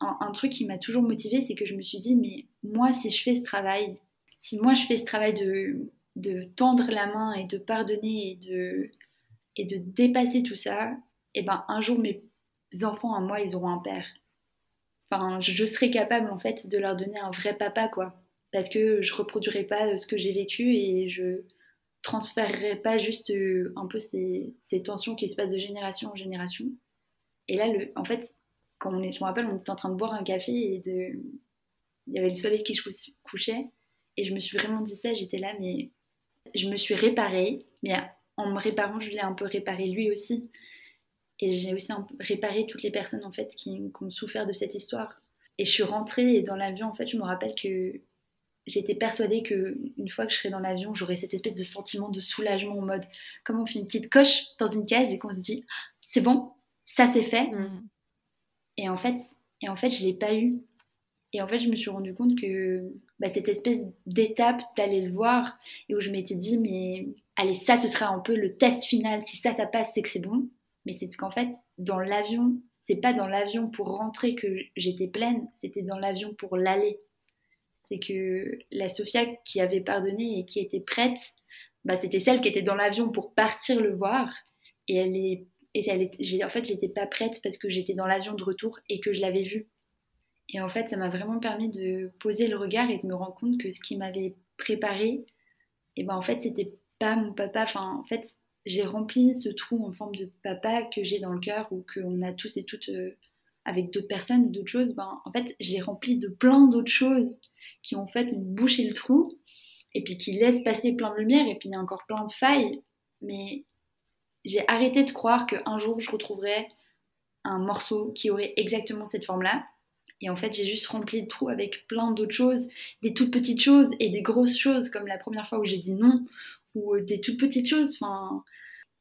un, truc qui m'a toujours motivée, c'est que je me suis dit, mais moi, si je fais ce travail, si moi, je fais ce travail de, de tendre la main et de pardonner et de, et de dépasser tout ça, et eh ben un jour, mes enfants à moi, ils auront un père. Enfin, je, je serai capable, en fait, de leur donner un vrai papa, quoi. Parce que je reproduirai pas ce que j'ai vécu et je transférerai pas juste euh, un peu ces, ces tensions qui se passent de génération en génération. Et là, le, en fait, quand on est, je me rappelle, on était en train de boire un café et de, il y avait le soleil qui couchait. Et je me suis vraiment dit ça, j'étais là, mais je me suis réparée. Mais en me réparant, je l'ai un peu réparé lui aussi. Et j'ai aussi réparé toutes les personnes en fait qui, qui, ont souffert de cette histoire. Et je suis rentrée et dans l'avion, en fait, je me rappelle que j'étais persuadée que une fois que je serais dans l'avion, j'aurais cette espèce de sentiment de soulagement en mode comme on fait une petite coche dans une case et qu'on se dit c'est bon, ça c'est fait. Mm. Et en fait, et en fait, je l'ai pas eu. Et en fait, je me suis rendu compte que bah, cette espèce d'étape d'aller le voir et où je m'étais dit mais allez ça ce sera un peu le test final. Si ça ça passe, c'est que c'est bon. Mais c'est qu'en fait dans l'avion, c'est pas dans l'avion pour rentrer que j'étais pleine, c'était dans l'avion pour l'aller. C'est que la Sophia qui avait pardonné et qui était prête, bah, c'était celle qui était dans l'avion pour partir le voir. Et elle est et elle en fait, j'étais pas prête parce que j'étais dans l'avion de retour et que je l'avais vu. Et en fait, ça m'a vraiment permis de poser le regard et de me rendre compte que ce qui m'avait préparé, et ben en fait, c'était pas mon papa. Enfin, en fait, j'ai rempli ce trou en forme de papa que j'ai dans le cœur ou qu'on a tous et toutes euh, avec d'autres personnes, d'autres choses. Ben, en fait, j'ai rempli de plein d'autres choses qui ont fait boucher le trou et puis qui laissent passer plein de lumière et puis il y a encore plein de failles. Mais j'ai arrêté de croire qu'un jour je retrouverais un morceau qui aurait exactement cette forme-là. Et en fait, j'ai juste rempli le trou avec plein d'autres choses, des toutes petites choses et des grosses choses, comme la première fois où j'ai dit non, ou euh, des toutes petites choses, enfin,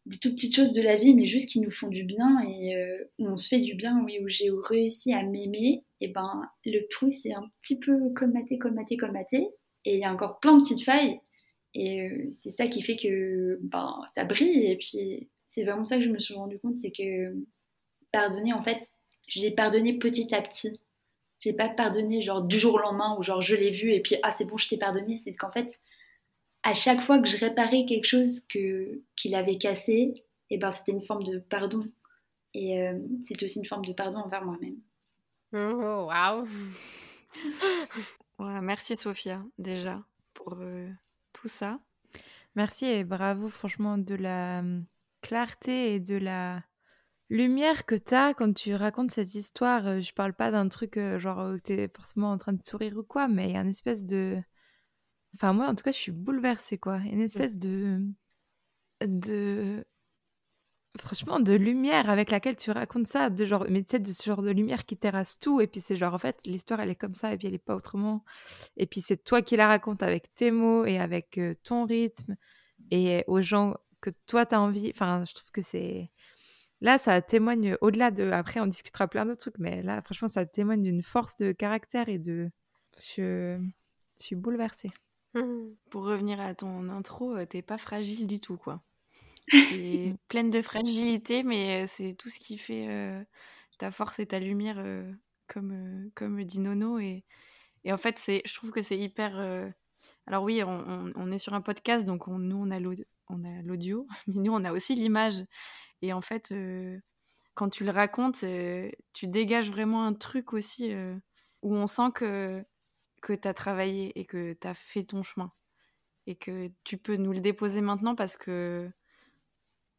des toutes petites choses de la vie, mais juste qui nous font du bien et euh, où on se fait du bien, oui, où j'ai réussi à m'aimer. Et ben, le trou, c'est un petit peu colmaté, colmaté, colmaté. Et il y a encore plein de petites failles. Et euh, c'est ça qui fait que ben, ça brille. Et puis, c'est vraiment ça que je me suis rendu compte, c'est que pardonner, en fait, j'ai pardonné petit à petit. J'ai pas pardonné genre du jour au lendemain ou genre je l'ai vu et puis ah c'est bon je t'ai pardonné. C'est qu'en fait à chaque fois que je réparais quelque chose que qu'il avait cassé, et eh ben c'était une forme de pardon et euh, c'était aussi une forme de pardon envers moi-même. Oh waouh. merci Sophia déjà pour euh, tout ça. Merci et bravo franchement de la clarté et de la lumière que tu as quand tu racontes cette histoire. Euh, je parle pas d'un truc euh, genre où tu es forcément en train de sourire ou quoi, mais il y a une espèce de. Enfin, moi, en tout cas, je suis bouleversée, quoi. Une espèce de. de. Franchement, de lumière avec laquelle tu racontes ça, de genre, mais tu sais, de ce genre de lumière qui terrasse tout, et puis c'est genre, en fait, l'histoire, elle est comme ça, et puis elle est pas autrement. Et puis c'est toi qui la racontes avec tes mots et avec euh, ton rythme, et aux gens que toi, tu as envie. Enfin, je trouve que c'est. Là, ça témoigne, au-delà de. Après, on discutera plein d'autres trucs, mais là, franchement, ça témoigne d'une force de caractère et de. Je, suis bouleversée. Mmh. Pour revenir à ton intro, euh, t'es pas fragile du tout, quoi. T'es pleine de fragilité, mais euh, c'est tout ce qui fait euh, ta force et ta lumière, comme, comme dit Nono. Et, et en fait, je trouve que c'est hyper. Alors, oui, on, on, est sur un podcast, donc on, nous, on a l'audio, mais nous, on a aussi l'image. Et en fait, quand tu le racontes, tu dégages vraiment un truc aussi où on sent que, que tu as travaillé et que tu as fait ton chemin. Et que tu peux nous le déposer maintenant parce que,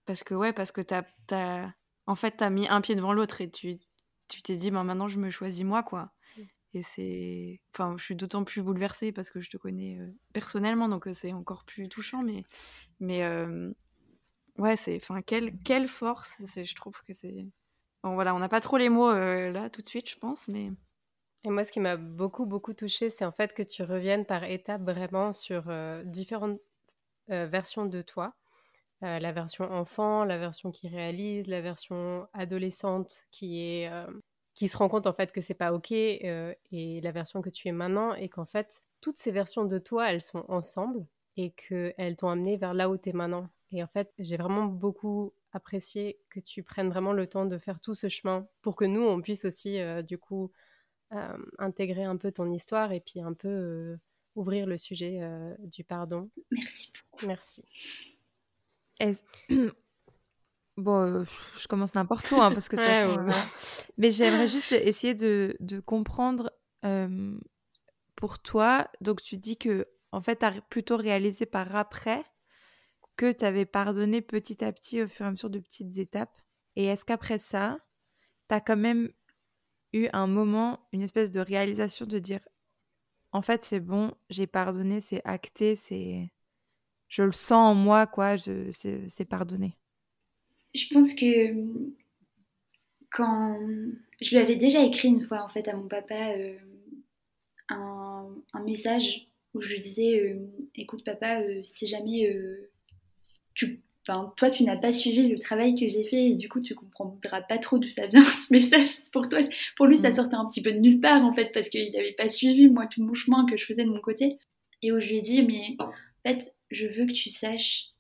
parce que ouais, parce que tu as, en fait, as mis un pied devant l'autre et tu tu t'es dit, bah, maintenant, je me choisis moi, quoi. Et c'est. Enfin, je suis d'autant plus bouleversée parce que je te connais personnellement, donc c'est encore plus touchant. Mais, mais ouais, c'est. Enfin, quelle, quelle force Je trouve que c'est. Bon, voilà, on n'a pas trop les mots là tout de suite, je pense, mais. Et moi, ce qui m'a beaucoup, beaucoup touchée, c'est en fait que tu reviennes par étapes vraiment sur différentes versions de toi. la version enfant, la version qui réalise, la version adolescente qui est qui se rend compte en fait que c'est pas ok euh, et la version que tu es maintenant et qu'en fait toutes ces versions de toi elles sont ensemble et qu'elles t'ont amené vers là où tu es maintenant. Et en fait j'ai vraiment beaucoup apprécié que tu prennes vraiment le temps de faire tout ce chemin pour que nous on puisse aussi euh, du coup euh, intégrer un peu ton histoire et puis un peu ouvrir le sujet du pardon. Merci. Merci. Bon, euh, je commence n'importe où, hein, parce que de toute façon, euh, Mais j'aimerais juste essayer de, de comprendre pour toi. Donc, tu dis que, en fait, tu as plutôt réalisé par après que tu avais pardonné petit à petit au fur et à mesure de petites étapes. Et est-ce qu'après ça, tu as quand même eu un moment, une espèce de réalisation de dire en fait, c'est bon, j'ai pardonné, c'est acté, c'est. Je le sens en moi, quoi, c'est pardonné je pense que quand je lui avais déjà écrit une fois en fait à mon papa euh, un, message où je lui disais euh, écoute papa euh, si jamais tu toi tu n'as pas suivi le travail que j'ai fait et du coup tu comprendras pas trop d'où ça vient ce message pour toi. Pour lui ça mm. sortait un petit peu de nulle part en fait parce qu'il n'avait pas suivi moi tout mon chemin que je faisais de mon côté. Et où je lui ai dit mais en fait je veux que tu saches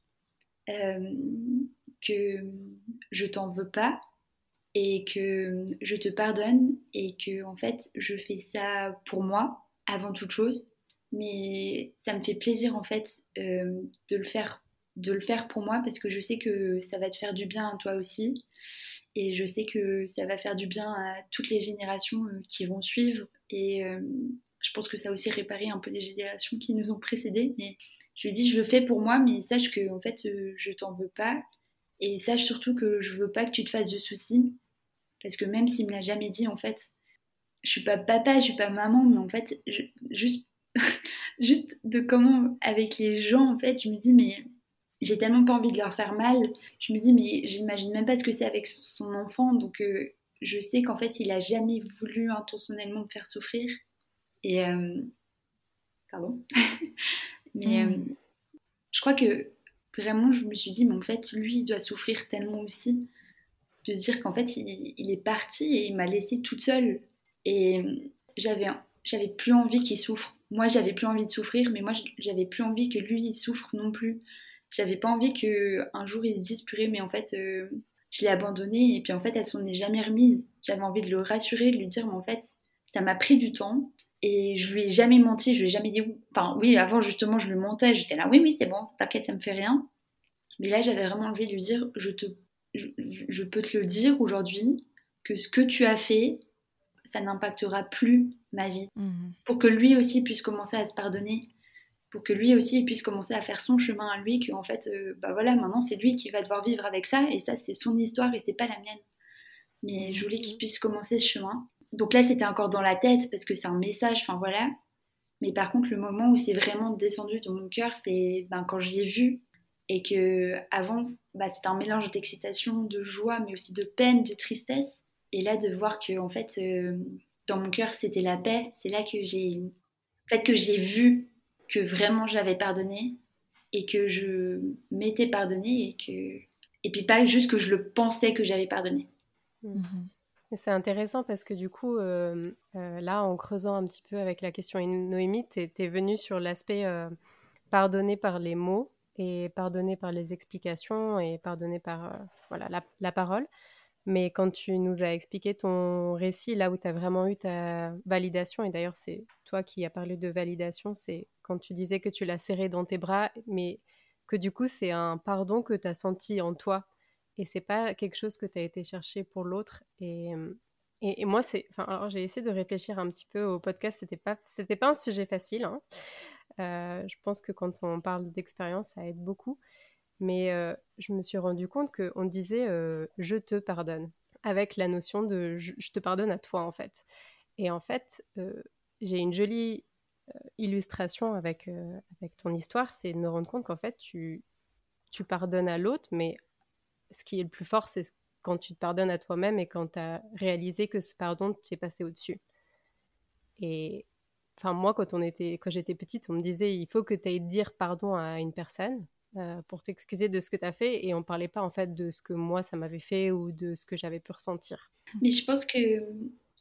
que je t'en veux pas et que je te pardonne et que en fait je fais ça pour moi avant toute chose. Mais ça me fait plaisir en fait euh, de le faire de le faire pour moi parce que je sais que ça va te faire du bien à toi aussi. Et je sais que ça va faire du bien à toutes les générations euh, qui vont suivre. Et euh, je pense que ça a aussi réparé un peu les générations qui nous ont précédés. Mais je lui dis je le fais pour moi mais sache que en fait je t'en veux pas. Et sache surtout que je veux pas que tu te fasses de soucis. Parce que même s'il me l'a jamais dit, en fait, je suis pas papa, je suis pas maman, mais en fait, juste, juste de comment, avec les gens, en fait, je me dis, mais j'ai tellement pas envie de leur faire mal. Je me dis, mais j'imagine même pas ce que c'est avec son enfant. Donc, euh, je sais qu'en fait, il a jamais voulu intentionnellement me faire souffrir. Et. Euh, pardon. mais euh, je crois que vraiment, je me suis dit, mais en fait, lui, il doit souffrir tellement aussi. De se dire qu'en fait, il, est parti et il m'a laissée toute seule. Et j'avais, j'avais plus envie qu'il souffre. Moi, j'avais plus envie de souffrir, mais moi, j'avais plus envie que lui, il souffre non plus. J'avais pas envie qu'un jour, il se dise, purée, mais en fait, euh, je l'ai abandonné et puis en fait, elle s'en est jamais remise. J'avais envie de le rassurer, de lui dire, mais en fait, ça m'a pris du temps. Et je lui ai jamais menti, je lui ai jamais dit. Enfin, oui, avant justement, je lui mentais, j'étais là, oui, oui, c'est bon, t'inquiète, ça me fait rien. Mais là, j'avais vraiment envie de lui dire, je, te, je, peux te le dire aujourd'hui, que ce que tu as fait, ça n'impactera plus ma vie. Mhm. Pour que lui aussi puisse commencer à se pardonner, pour que lui aussi puisse commencer à faire son chemin à lui, que en fait, euh, bah voilà, maintenant c'est lui qui va devoir vivre avec ça, et ça c'est son histoire et c'est pas la mienne. Mais je voulais qu'il puisse commencer ce chemin. Donc là, c'était encore dans la tête parce que c'est un message, enfin voilà. Mais par contre, le moment où c'est vraiment descendu dans mon cœur, c'est ben, quand je l'ai vu et que avant, bah, c'était un mélange d'excitation, de joie, mais aussi de peine, de tristesse. Et là, de voir que en fait, euh, dans mon cœur, c'était la paix. C'est là que j'ai, en fait, que j'ai vu que vraiment j'avais pardonné et que je m'étais pardonné et que et puis pas juste que je le pensais que j'avais pardonné. Mhm. C'est intéressant parce que du coup, euh, euh, là, en creusant un petit peu avec la question Noémie, tu es, venu sur l'aspect euh, pardonner par les mots et pardonner par les explications et pardonner par voilà, la, parole. Mais quand tu nous as expliqué ton récit, là où tu as vraiment eu ta validation, et d'ailleurs c'est toi qui as parlé de validation, c'est quand tu disais que tu l'as serré dans tes bras, mais que du coup c'est un pardon que tu as senti en toi et c'est pas quelque chose que tu as été chercher pour l'autre. Et, et, moi, c'est, alors j'ai essayé de réfléchir un petit peu au podcast. C'était pas, c'était pas un sujet facile. Hein. Euh, je pense que quand on parle d'expérience, ça aide beaucoup. Mais euh, je me suis rendu compte qu'on disait euh, je te pardonne avec la notion de je, te pardonne à toi en fait. Et en fait, j'ai une jolie illustration avec, avec ton histoire, c'est de me rendre compte qu'en fait, tu, tu pardonnes à l'autre, mais ce qui est le plus fort, c'est quand tu te pardonnes à toi-même et quand tu as réalisé que ce pardon t'est passé au-dessus. Et enfin, moi, quand, on était, quand j'étais petite, on me disait il faut que tu ailles dire pardon à une personne euh, pour t'excuser de ce que tu as fait et on parlait pas en fait de ce que moi ça m'avait fait ou de ce que j'avais pu ressentir. Mais je pense que.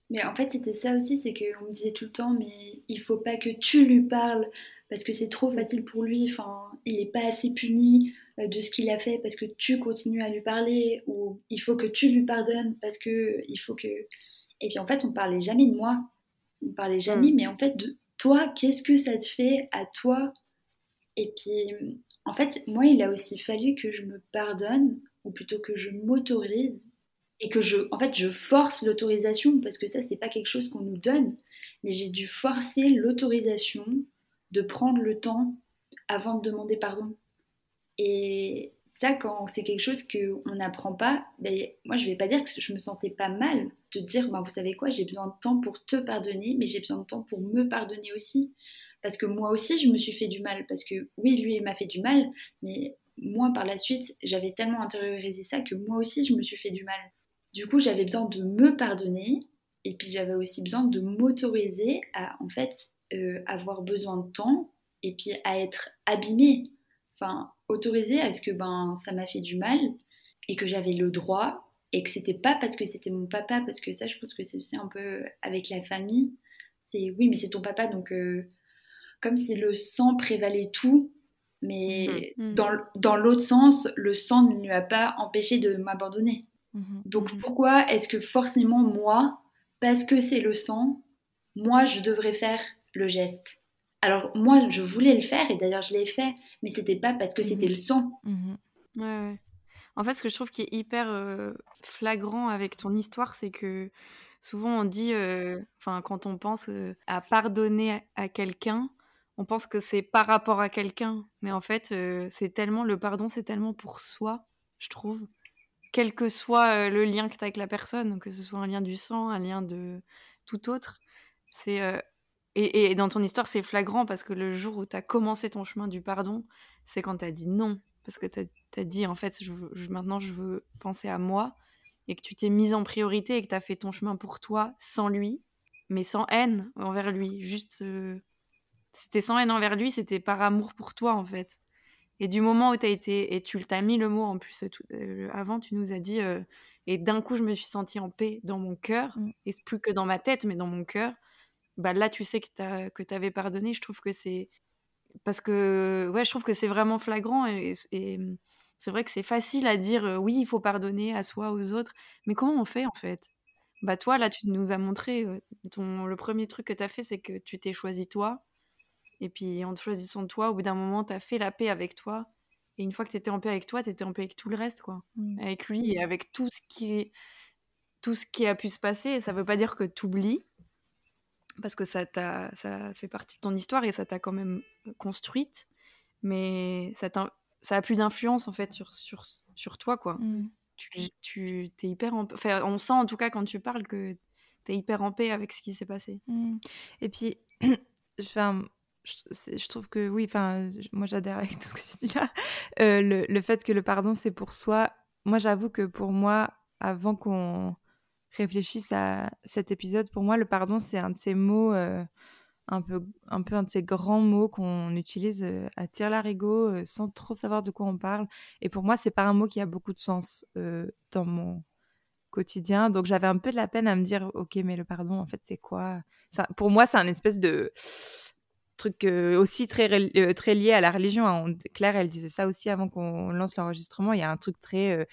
Mais en fait, c'était ça aussi c'est qu'on me disait tout le temps mais il faut pas que tu lui parles parce que c'est trop facile pour lui, enfin, il n'est pas assez puni euh, de ce qu'il a fait parce que tu continues à lui parler ou il faut que tu lui pardonnes parce que il faut que et puis en fait on parlait jamais de moi on parlait jamais hmm. mais en fait de toi qu'est-ce que ça te fait à toi? Et puis en fait moi il a aussi fallu que je me pardonne ou plutôt que je m'autorise et que je en fait je force l'autorisation parce que ça c'est pas quelque chose qu'on nous donne mais j'ai dû forcer l'autorisation de prendre le temps avant de demander pardon et ça, quand c'est quelque chose qu'on n'apprend pas, ben, moi je vais pas dire que je me sentais pas mal de dire, ben, vous savez quoi, j'ai besoin de temps pour te pardonner, mais j'ai besoin de temps pour me pardonner aussi. Parce que moi aussi, je me suis fait du mal. Parce que oui, lui, il m'a fait du mal, mais moi, par la suite, j'avais tellement intériorisé ça que moi aussi, je me suis fait du mal. Du coup, j'avais besoin de me pardonner, et puis j'avais aussi besoin de m'autoriser à, en fait, euh, avoir besoin de temps, et puis à être abîmée. Enfin, autorisé à ce que ben ça m'a fait du mal et que j'avais le droit et que c'était pas parce que c'était mon papa parce que ça je pense que c'est aussi un peu avec la famille c'est oui mais c'est ton papa donc euh, comme si le sang prévalait tout mais mhm. Mhm. dans, dans l'autre sens le sang ne lui a pas empêché de m'abandonner mhm. donc pourquoi est-ce que forcément moi parce que c'est le sang moi je devrais faire le geste? Alors moi, je voulais le faire et d'ailleurs je l'ai fait, mais c'était pas parce que c'était le sang. Ouais, En fait, ce que je trouve qui est hyper euh, flagrant avec ton histoire, c'est que souvent on dit, euh, enfin quand on pense euh, à pardonner à, quelqu'un, on pense que c'est par rapport à quelqu'un, mais en fait c'est tellement le pardon, c'est tellement pour soi, je trouve. Quel que soit le lien que tu as avec la personne, que ce soit un lien du sang, un lien de tout autre, c'est et, dans ton histoire, c'est flagrant parce que le jour où tu as commencé ton chemin du pardon, c'est quand tu as dit non. Parce que tu as, dit, en fait, maintenant, je veux penser à moi. Et que tu t'es mise en priorité et que tu as fait ton chemin pour toi, sans lui, mais sans haine envers lui. Juste. Euh, c'était sans haine envers lui, c'était par amour pour toi, en fait. Et du moment où tu as été. Et tu t'as mis le mot en plus. Euh, avant, tu nous as dit. Euh, et d'un coup, je me suis sentie en paix dans mon cœur. Mm. Et c'est plus que dans ma tête, mais dans mon cœur bah là tu sais que tu avais pardonné je trouve que c'est parce que ouais je trouve que c'est vraiment flagrant et, mmh, c'est vrai que c'est facile à dire oui il faut pardonner à soi aux autres mais comment on fait en fait? Bah toi là tu nous as montré ton le premier truc que tu as fait c'est que tu t'es choisi toi et puis en te choisissant toi au bout d'un moment tu as fait la paix avec toi et une fois que tu étais en paix avec toi tu étais en paix avec tout le reste quoi mmh. avec lui et avec tout ce qui tout ce qui a pu se passer ça veut pas dire que tu oublies parce que ça, ça fait partie de ton histoire et ça t'a quand même construite, mais ça, ça a plus d'influence en fait sur, sur, sur toi, quoi. Mmh. Tu, tu es hyper en... enfin, on sent en tout cas quand tu parles que tu es hyper en paix avec ce qui s'est passé. Mmh. Et puis, enfin, je, trouve que oui, enfin, moi j'adhère avec tout ce que tu dis là. Euh, le, le, fait que le pardon c'est pour soi, moi j'avoue que pour moi, avant qu'on réfléchisse à cet épisode, pour moi, le pardon, c'est un de ces mots, euh, un, peu, un peu un de ces grands mots qu'on utilise euh, à tire larigot euh, sans trop savoir de quoi on parle. Et pour moi, c'est pas un mot qui a beaucoup de sens dans mon quotidien. Donc j'avais un peu de la peine à me dire, ok, mais le pardon, en fait, c'est quoi? Pour moi, c'est un espèce de truc aussi très, très lié à la religion. Hein. Claire, elle disait ça aussi avant qu'on lance l'enregistrement. Il y a un truc très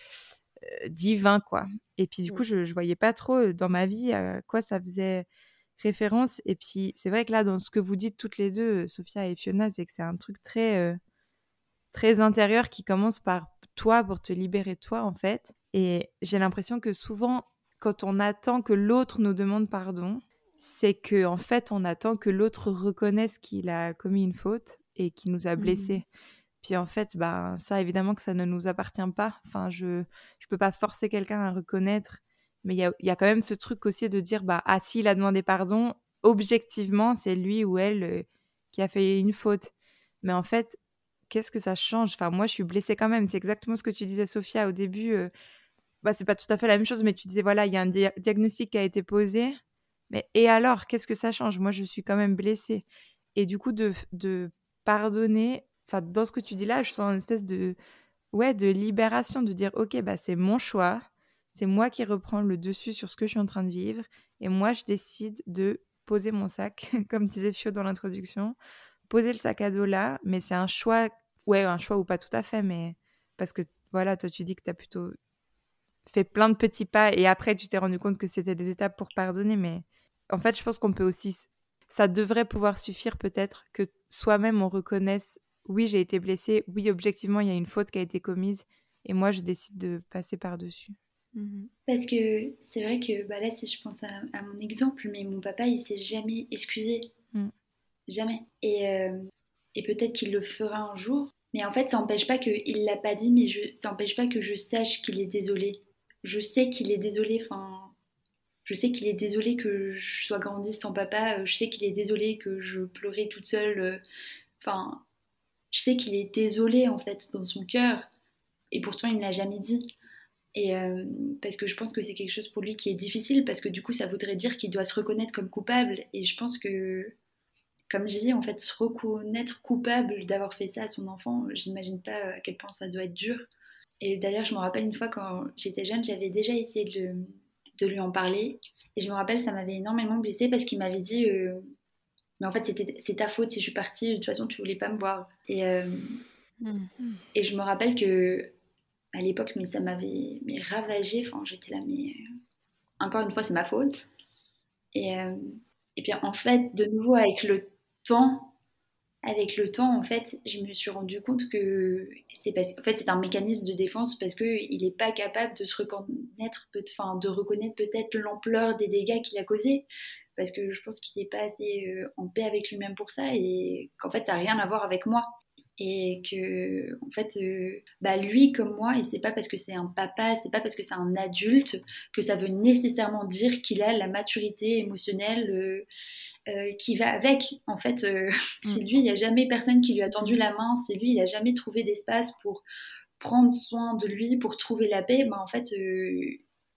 divin, quoi. Et puis du coup, je, je voyais pas trop dans ma vie à quoi ça faisait référence. Et puis c'est vrai que là, dans ce que vous dites toutes les deux, Sophia et Fiona, c'est que c'est un truc très, très intérieur qui commence par toi pour te libérer de toi, en fait. Et j'ai l'impression que souvent, quand on attend que l'autre nous demande pardon, c'est que en fait, on attend que l'autre reconnaisse qu'il a commis une faute et qu'il nous a mmh blessés. Puis en fait, bah, ça, évidemment que ça ne nous appartient pas. Enfin, je ne peux pas forcer quelqu'un à reconnaître Mais il y a, y a, quand même ce truc aussi de dire, bah, ah, s'il a demandé pardon, objectivement, c'est lui ou elle euh, qui a fait une faute. Mais en fait, qu'est-ce que ça change? Enfin, moi, je suis blessée quand même. C'est exactement ce que tu disais, Sophia, au début. Euh, bah, c'est pas tout à fait la même chose, mais tu disais, voilà, il y a un diagnostic qui a été posé. Mais et alors, qu'est-ce que ça change? Moi, je suis quand même blessée. Et du coup, de, pardonner, enfin, dans ce que tu dis là, je sens une espèce de, ouais, de libération, de dire, ok, bah, c'est mon choix. C'est moi qui reprends le dessus sur ce que je suis en train de vivre. Et moi, je décide de poser mon sac, comme disait Fio dans l'introduction, poser le sac à dos là, mais c'est un choix, ouais, un choix ou pas tout à fait, mais parce que voilà, toi tu dis que tu as plutôt fait plein de petits pas et après tu t'es rendu compte que c'était des étapes pour pardonner, mais en fait, je pense qu'on peut aussi, ça devrait pouvoir suffire peut-être que soi-même on reconnaisse, oui, j'ai été blessée, oui, objectivement, il y a une faute qui a été commise et moi je décide de passer par-dessus. Mhm. Parce que c'est vrai que bah là, si je pense à, mon exemple, mais mon papa, il s'est jamais excusé. Mm. Jamais. Et, euh, et peut-être qu'il le fera un jour. Mais en fait, ça n'empêche pas qu'il l'a pas dit, mais je, ça n'empêche pas que je sache qu'il est désolé. Je sais qu'il est désolé. Enfin, je sais qu'il est désolé que je sois grandie sans papa. Je sais qu'il est désolé que je pleurais toute seule. Enfin, je sais qu'il est désolé en fait dans son cœur. Et pourtant, il ne l'a jamais dit. Et euh, parce que je pense que c'est quelque chose pour lui qui est difficile, parce que du coup, ça voudrait dire qu'il doit se reconnaître comme coupable. Et je pense que, comme je dis, en fait, se reconnaître coupable d'avoir fait ça à son enfant, j'imagine pas à quel point ça doit être dur. Et d'ailleurs, je me rappelle une fois quand j'étais jeune, j'avais déjà essayé de, de, lui en parler. Et je me rappelle, ça m'avait énormément blessée parce qu'il m'avait dit euh, Mais en fait, c'est ta faute si je suis partie, de toute façon, tu voulais pas me voir. Et, euh, mmh. et je me rappelle que à l'époque, mais ça m'avait mais ravagé. Enfin, j'étais là, mais euh, encore une fois, c'est ma faute. Et, euh, et puis en fait, de nouveau, avec le temps, avec le temps, en fait, je me suis rendu compte que c'est en fait, c'est un mécanisme de défense parce qu'il n'est pas capable de se reconnaître, enfin, de reconnaître peut-être l'ampleur des dégâts qu'il a causés. Parce que je pense qu'il n'est pas assez euh, en paix avec lui-même pour ça et qu'en fait, ça n'a rien à voir avec moi et que en fait euh, bah lui comme moi et c'est pas parce que c'est un papa c'est pas parce que c'est un adulte que ça veut nécessairement dire qu'il a la maturité émotionnelle euh, euh, qui va avec en fait c'est mm. lui il n'y a jamais personne qui lui a tendu la main c'est lui il a jamais trouvé d'espace pour prendre soin de lui pour trouver la paix bah en fait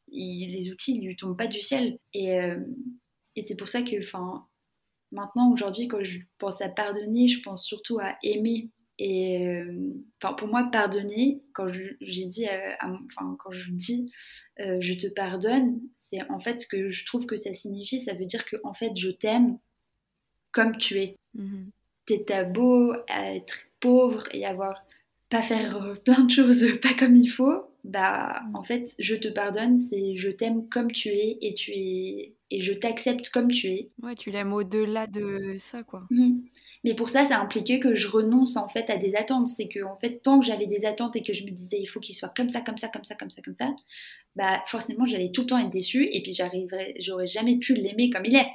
les outils ne lui tombent pas du ciel et, et c'est pour ça que enfin Maintenant, aujourd'hui, quand je pense à pardonner, je pense surtout à aimer et euh, pour moi, pardonner, quand j'ai dit, euh, enfin, quand je dis euh, je te pardonne, c'est en fait ce que je trouve que ça signifie. Ça veut dire que en fait, je t'aime comme tu es. Mm T'es beau à être pauvre et avoir pas faire plein de choses pas comme il faut. Bah, mhm. en fait, je te pardonne, c'est je t'aime comme tu es et tu es et je t'accepte comme tu es. Ouais, tu l'aimes au-delà de ça, quoi. Mhm. Mais pour ça, ça impliquait que je renonce en fait à des attentes. C'est que en fait, tant que j'avais des attentes et que je me disais il faut qu'il soit comme ça, comme ça, comme ça, comme ça, comme ça, bah forcément j'allais tout le temps être déçue et puis j'arriverais, j'aurais jamais pu l'aimer comme il est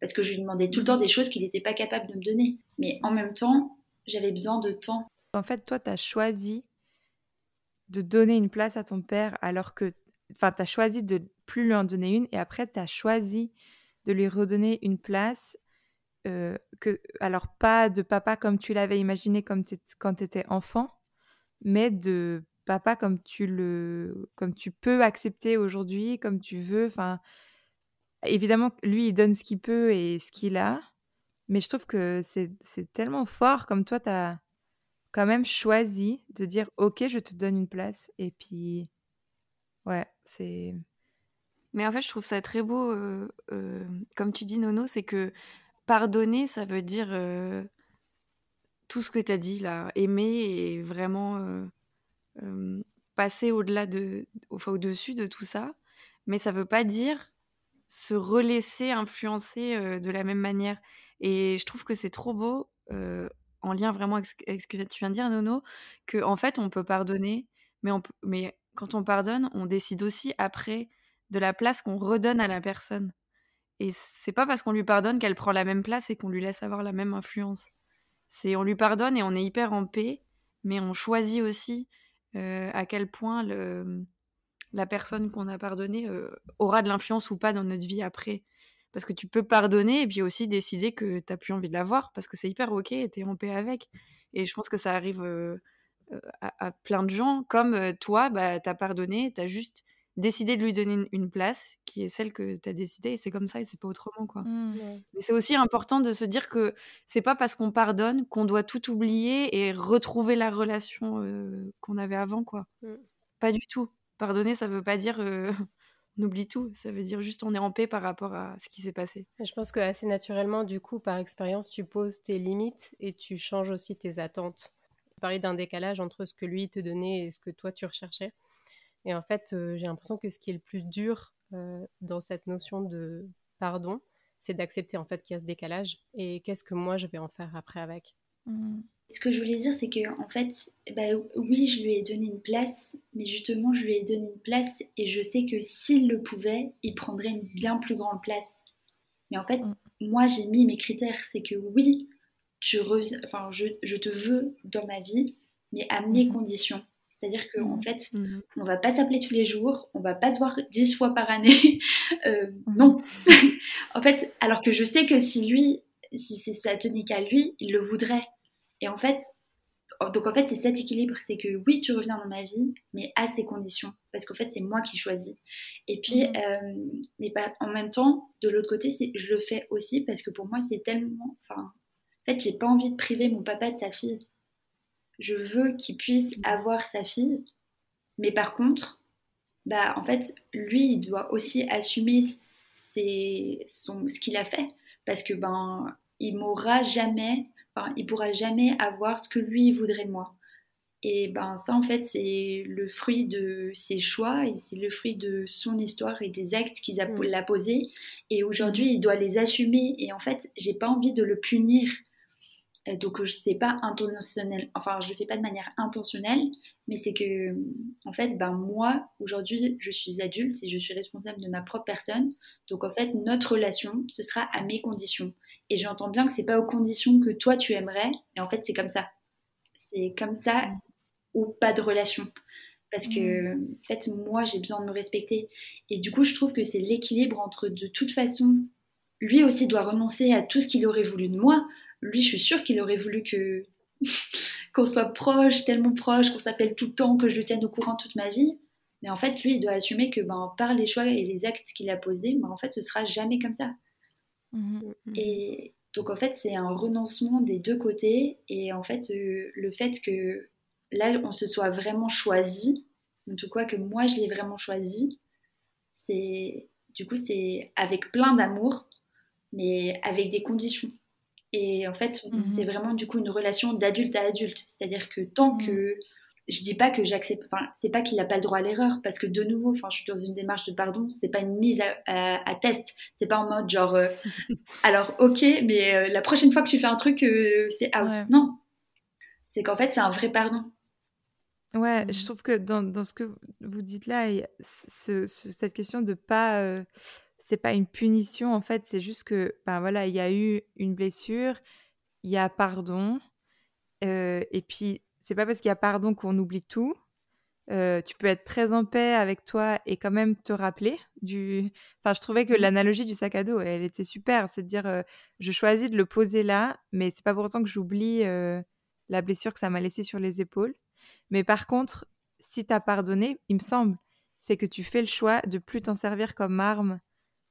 parce que je lui demandais tout le temps des choses qu'il n'était pas capable de me donner. Mais en même temps, j'avais besoin de temps. En fait, toi, tu as choisi de donner une place à ton père alors que, enfin, tu as choisi de plus lui en donner une et après, tu as choisi de lui redonner une place euh, que, alors pas de papa comme tu l'avais imaginé comme quand tu étais enfant, mais de papa comme tu le, comme tu peux accepter aujourd'hui, comme tu veux. Enfin, évidemment, lui, il donne ce qu'il peut et ce qu'il a, mais je trouve que c'est tellement fort comme toi, tu as quand même choisi de dire, ok, je te donne une place, et puis, ouais, c'est. Mais en fait, je trouve ça très beau, euh, euh, comme tu dis, Nono, c'est que pardonner, ça veut dire euh, tout ce que tu as dit là, aimer et vraiment euh, euh, passer au-delà de, enfin au-dessus de tout ça. Mais ça veut pas dire se relaisser influencer de la même manière. Et je trouve que c'est trop beau, en lien vraiment avec ce que tu viens de dire, Nono, que en fait on peut pardonner, mais, on mais quand on pardonne, on décide aussi après de la place qu'on redonne à la personne. Et c'est pas parce qu'on lui pardonne qu'elle prend la même place et qu'on lui laisse avoir la même influence. C'est on lui pardonne et on est hyper en paix, mais on choisit aussi euh, à quel point le, la personne qu'on a pardonné aura de l'influence ou pas dans notre vie après. Parce que tu peux pardonner et puis aussi décider que tu n'as plus envie de la voir parce que c'est hyper ok et tu es en paix avec. Et je pense que ça arrive à, plein de gens. Comme toi, bah, tu as pardonné, tu as juste décidé de lui donner une, place qui est celle que tu as décidé et c'est comme ça et c'est pas autrement quoi. Mmh. Mais c'est aussi important de se dire que c'est pas parce qu'on pardonne qu'on doit tout oublier et retrouver la relation qu'on avait avant quoi. Mmh. Pas du tout. Pardonner ça veut pas dire on oublie tout, ça veut dire juste on est en paix par rapport à ce qui s'est passé. Je pense que assez naturellement du coup par expérience tu poses tes limites et tu changes aussi tes attentes. Parler d'un décalage entre ce que lui te donnait et ce que toi tu recherchais. Et en fait, euh, j'ai l'impression que ce qui est le plus dur euh, dans cette notion de pardon, c'est d'accepter en fait qu'il y a ce décalage et qu'est-ce que moi je vais en faire après avec. Mmh. Ce que je voulais dire, c'est que en fait, bah, oui, je lui ai donné une place, mais justement, je lui ai donné une place et je sais que s'il le pouvait, il prendrait une bien plus grande place. Mais en fait, mmh. moi, j'ai mis mes critères, c'est que oui, tu enfin, je, je, te veux dans ma vie, mais à mes mmh. conditions. C'est-à-dire qu'en en fait, mmh on va pas s'appeler tous les jours, on va pas se voir dix fois par année. Euh, mmh non. en fait, alors que je sais que si lui, si c'est ça tenait qu'à lui, il le voudrait. Et en fait, donc en fait, c'est cet équilibre, c'est que oui, tu reviens dans ma vie, mais à ces conditions, parce qu'en fait, c'est moi qui choisis. Et puis, mmh euh, mais pas en même temps, de l'autre côté, je le fais aussi parce que pour moi, c'est tellement, enfin, en fait, j'ai pas envie de priver mon papa de sa fille je veux qu'il puisse mm. avoir sa fille, mais par contre, bah en fait, lui, il doit aussi assumer son, ce qu'il a fait, parce que ben, il m'aura jamais, enfin, il pourra jamais avoir ce que lui voudrait de moi. Et ben ça en fait c'est le fruit de ses choix et c'est le fruit de son histoire et des actes qu'il a, mm. a posés. Et aujourd'hui mm. il doit les assumer et en fait j'ai pas envie de le punir donc je sais pas intentionnel, enfin je le fais pas de manière intentionnelle, mais c'est que en fait ben moi aujourd'hui je suis adulte et je suis responsable de ma propre personne, donc en fait notre relation ce sera à mes conditions. Et j'entends bien que c'est pas aux conditions que toi tu aimerais, et en fait c'est comme ça, c'est comme ça ou pas de relation. Parce que, mmh. en fait, moi, j'ai besoin de me respecter. Et du coup, je trouve que c'est l'équilibre entre, de toute façon, lui aussi doit renoncer à tout ce qu'il aurait voulu de moi, lui, je suis sûre qu'il aurait voulu que qu'on soit proche, tellement proche, qu'on s'appelle tout le temps, que je le tienne au courant toute ma vie. Mais en fait, lui, il doit assumer que ben, par les choix et les actes qu'il a posés, ben, en fait, ce sera jamais comme ça. Mmh. Et donc, en fait, c'est un renoncement des deux côtés. Et en fait, euh, le fait que là, on se soit vraiment choisi, en tout cas que moi, je l'ai vraiment choisi, c'est du coup, c'est avec plein d'amour, mais avec des conditions. Et en fait, mmh c'est vraiment du coup une relation d'adulte à adulte. C'est-à-dire que tant mmh. que je dis pas que j'accepte, enfin, c'est pas qu'il n'a pas le droit à l'erreur, parce que de nouveau, enfin, je suis dans une démarche de pardon, c'est pas une mise à, test, c'est pas en mode genre, euh, alors ok, mais euh, la prochaine fois que tu fais un truc, euh, c'est out. Non, c'est qu'en fait, c'est un vrai pardon. Ouais, je mmh. trouve que dans, dans, ce que vous dites là, ce, cette question de pas c'est pas une punition en fait, c'est juste que ben voilà, il y a eu une blessure, il y a pardon, euh, et puis c'est pas parce qu'il y a pardon qu'on oublie tout. Euh, tu peux être très en paix avec toi et quand même te rappeler du. Enfin, je trouvais que mmh. l'analogie du sac à dos, elle était super. C'est de dire, euh, je choisis de le poser là, mais c'est pas pour autant que j'oublie la blessure que ça m'a laissée sur les épaules. Mais par contre, si tu as pardonné, il me semble, c'est que tu fais le choix de plus t'en servir comme arme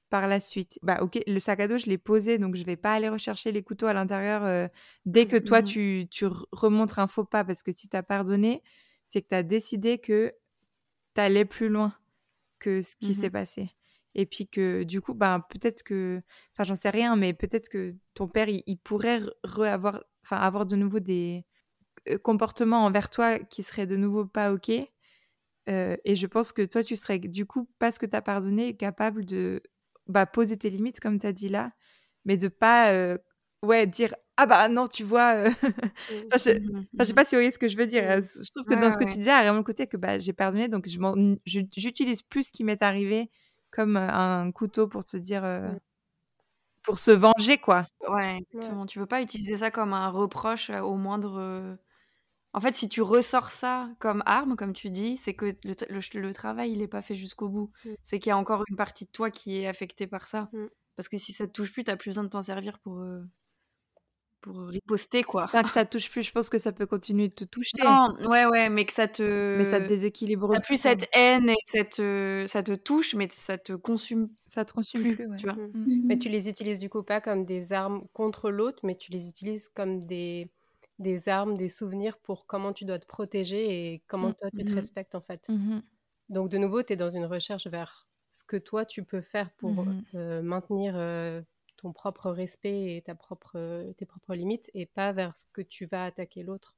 par la suite. Bah ok, le sac à dos, je l'ai posé, donc je vais pas aller rechercher les couteaux à l'intérieur euh, dès que toi, mmh tu, tu remontres un faux pas, parce que si tu as pardonné, c'est que tu as décidé que tu allais plus loin que ce qui mmh s'est passé. Et puis que du coup, bah, peut-être que, enfin j'en sais rien, mais peut-être que ton père, il, pourrait avoir, enfin avoir de nouveau des euh, comportements envers toi qui seraient de nouveau pas ok. Euh, et je pense que toi, tu serais du coup, parce que tu as pardonné, capable de bah, poser tes limites, comme tu as dit là, mais de pas ouais, dire Ah bah non, tu vois. Mmh. je, sais mmh pas si vous voyez ce que je veux dire. Mmh. Je trouve que dans ce que tu dis, vraiment le côté que bah, j'ai pardonné, donc j'utilise plus ce qui m'est arrivé comme un couteau pour se dire. Pour se venger, quoi. Ouais, exactement. Tu peux pas utiliser ça comme un reproche au moindre. En fait, si tu ressors ça comme arme, comme tu dis, c'est que le, travail, il n'est pas fait jusqu'au bout. Mm. C'est qu'il y a encore une partie de toi qui est affectée par ça. Mm. Parce que si ça te touche plus, tu n'as plus besoin de t'en servir pour, euh, pour riposter, quoi. Pas que ça te touche plus, je pense que ça peut continuer de te toucher. Non, ouais, ouais, mais que ça te... Mais ça te déséquilibre. T'as plus cette haine et cette, ça te touche, mais ça te consume. Ça te consume plus, tu vois. Mm. Mais tu les utilises du coup pas comme des armes contre l'autre, mais tu les utilises comme des des armes, des souvenirs pour comment tu dois te protéger et comment mmh, toi tu te mmh. respectes en fait. Mmh Donc de nouveau, tu es dans une recherche vers ce que toi tu peux faire pour euh, maintenir euh, ton propre respect et ta propre, tes propres limites et pas vers ce que tu vas attaquer l'autre.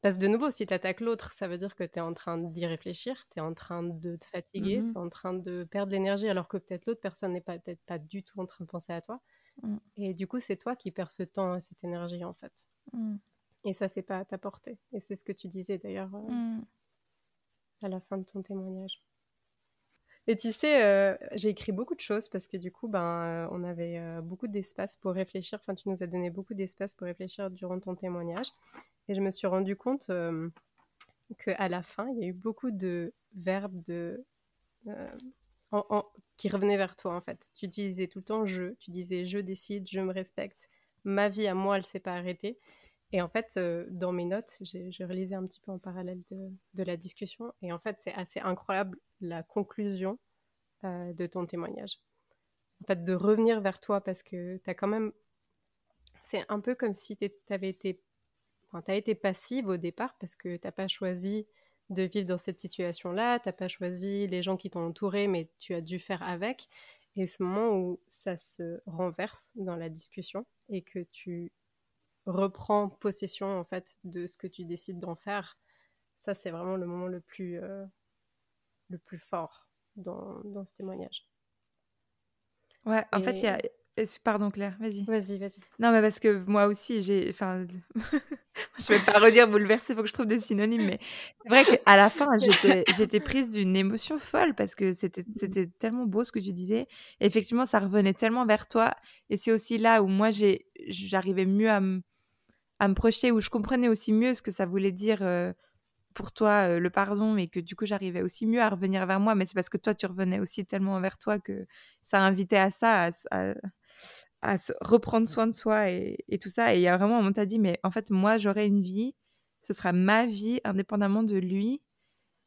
Parce que de nouveau, si tu attaques l'autre, ça veut dire que tu es en train d'y réfléchir, tu es en train de te fatiguer, tu es en train de perdre l'énergie alors que peut-être l'autre personne n'est peut-être pas du tout en train de penser à toi. Et du coup, c'est toi qui perds ce temps et cette énergie en fait. Mm. Et ça, c'est pas à ta portée. Et c'est ce que tu disais d'ailleurs euh, mm. à la fin de ton témoignage. Et tu sais, euh, j'ai écrit beaucoup de choses parce que du coup, ben, euh, on avait beaucoup d'espace pour réfléchir. Enfin, tu nous as donné beaucoup d'espace pour réfléchir durant ton témoignage. Et je me suis rendu compte qu'à la fin, il y a eu beaucoup de verbes de, qui revenaient vers toi, en fait. Tu utilisais tout le temps je. Tu disais je décide, je me respecte. Ma vie à moi, elle s'est pas arrêtée. Et en fait, euh, dans mes notes, je relisais un petit peu en parallèle de, la discussion. Et en fait, c'est assez incroyable la conclusion euh, de ton témoignage. En fait, de revenir vers toi parce que tu as quand même. C'est un peu comme si tu avais été. Enfin, as été passive au départ parce que tu n'as pas choisi de vivre dans cette situation-là, tu n'as pas choisi les gens qui t'ont entouré, mais tu as dû faire avec. Et ce moment où ça se renverse dans la discussion et que tu reprends possession en fait de ce que tu décides d'en faire, ça c'est vraiment le moment le plus, euh, le plus fort dans, dans, ce témoignage. Ouais, en fait, il y a, Pardon Claire, vas-y. Vas-y, vas-y. Non, mais parce que moi aussi, j'ai. Enfin, je vais pas redire bouleversée, il faut que je trouve des synonymes, mais c'est vrai qu'à la fin, j'étais prise d'une émotion folle parce que c'était tellement beau ce que tu disais. effectivement, ça revenait tellement vers toi. Et c'est aussi là où moi, j'arrivais mieux à me, à me projeter, où je comprenais aussi mieux ce que ça voulait dire. Euh, pour toi euh, le pardon et que du coup j'arrivais aussi mieux à revenir vers moi mais c'est parce que toi tu revenais aussi tellement vers toi que ça invitait à ça à, à reprendre soin de soi et, tout ça. Et il y a vraiment un moment, tu as dit, mais en fait, moi, j'aurai une vie, ce sera ma vie, indépendamment de lui.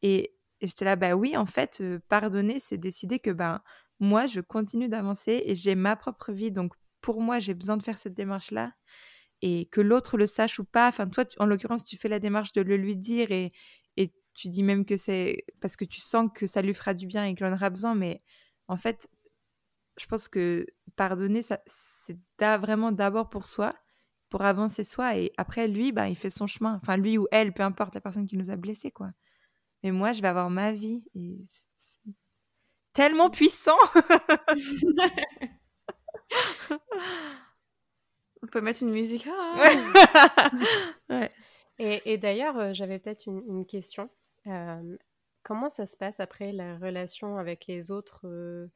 Et, j'étais là, bah oui, en fait, euh, pardonner, c'est décider que ben moi, je continue d'avancer et j'ai ma propre vie. Donc, pour moi, j'ai besoin de faire cette démarche-là. Et que l'autre le sache ou pas. Enfin, toi, en l'occurrence, tu fais la démarche de le lui dire et, et tu dis même que c'est parce que tu sens que ça lui fera du bien et qu'il en aura besoin. Mais en fait, je pense que pardonner, c'est vraiment d'abord pour soi, pour avancer soi, et après, lui, bah, il fait son chemin. Enfin, lui ou elle, peu importe la personne qui nous a blessés, quoi. Mais moi, je vais avoir ma vie, et c'est tellement puissant On peut mettre une musique. Ah. Et, d'ailleurs, euh, j'avais peut-être une, question. Euh, comment ça se passe après la relation avec les autres euh,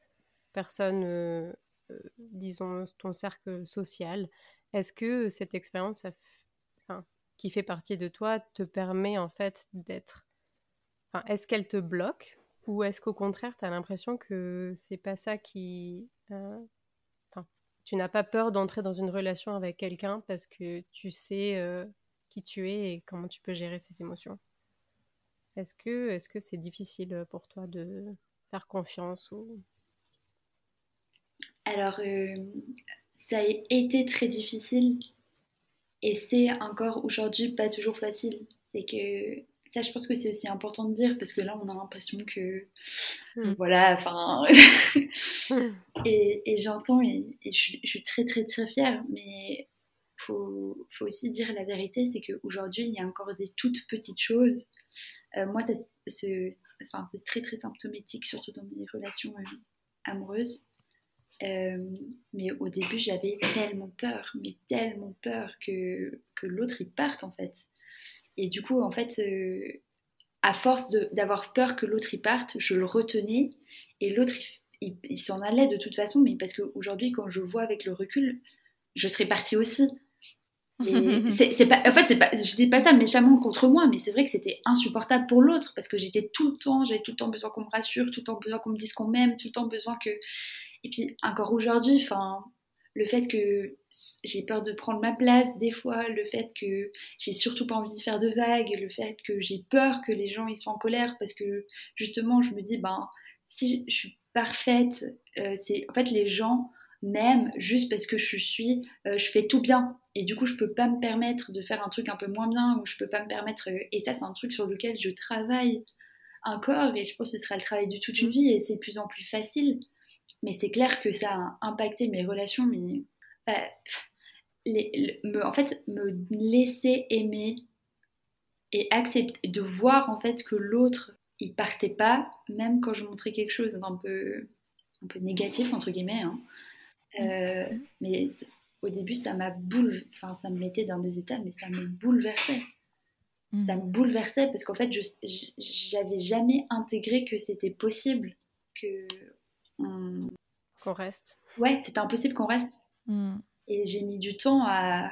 personnes, euh, euh, disons, ton cercle social, est-ce que cette expérience qui fait partie de toi te permet en fait d'être... Enfin, est-ce qu'elle te bloque ou est-ce qu'au contraire, tu as l'impression que c'est pas ça qui... Euh, tu n'as pas peur d'entrer dans une relation avec quelqu'un parce que tu sais qui tu es et comment tu peux gérer ses émotions? Est-ce que est-ce que c'est difficile pour toi de faire confiance ou alors, euh, ça a été très difficile et c'est encore aujourd'hui pas toujours facile. C'est que ça, je pense que c'est aussi important de dire parce que là, on a l'impression que. Hmm. Voilà, enfin. et, j'entends et, je, suis très, très, très fière, mais il faut, faut, aussi dire la vérité c'est qu'aujourd'hui, il y a encore des toutes petites choses. Euh, moi, c'est très, très symptomatique, surtout dans mes relations euh, amoureuses. Euh, mais au début, j'avais tellement peur, mais tellement peur que, que l'autre il parte en fait. Et du coup, en fait, euh, à force d'avoir peur que l'autre il parte, je le retenais et l'autre il, s'en allait de toute façon. Mais parce qu'aujourd'hui, quand je vois avec le recul, je serais partie aussi. c'est pas, en fait, pas, je dis pas ça méchamment contre moi, mais c'est vrai que c'était insupportable pour l'autre parce que j'étais tout le temps, j'avais tout le temps besoin qu'on me rassure, tout le temps besoin qu'on me dise qu'on m'aime, tout le temps besoin que. Et puis encore aujourd'hui, enfin, le fait que j'ai peur de prendre ma place des fois, le fait que j'ai surtout pas envie de faire de vagues, le fait que j'ai peur que les gens ils soient en colère parce que justement je me dis ben si je suis parfaite, euh, c'est en fait les gens m'aiment juste parce que je suis, euh, je fais tout bien. Et du coup, je peux pas me permettre de faire un truc un peu moins bien, ou je peux pas me permettre. Euh, et ça, c'est un truc sur lequel je travaille encore, et je pense que ce sera le travail de toute une vie, et c'est de plus en plus facile. Mais c'est clair que ça a impacté mes relations, mais les, en fait, me laisser aimer et accepter, de voir en fait que l'autre, il partait pas, même quand je montrais quelque chose d'un peu, un peu négatif entre guillemets. Hein. Euh, mais au début, ça m'a boule, enfin, ça me mettait dans des états, mais ça me bouleversait. Mm. Ça me bouleversait parce qu'en fait, je j'avais jamais intégré que c'était possible que qu'on reste. Ouais, c'était impossible qu'on reste. Mm. Et j'ai mis du temps à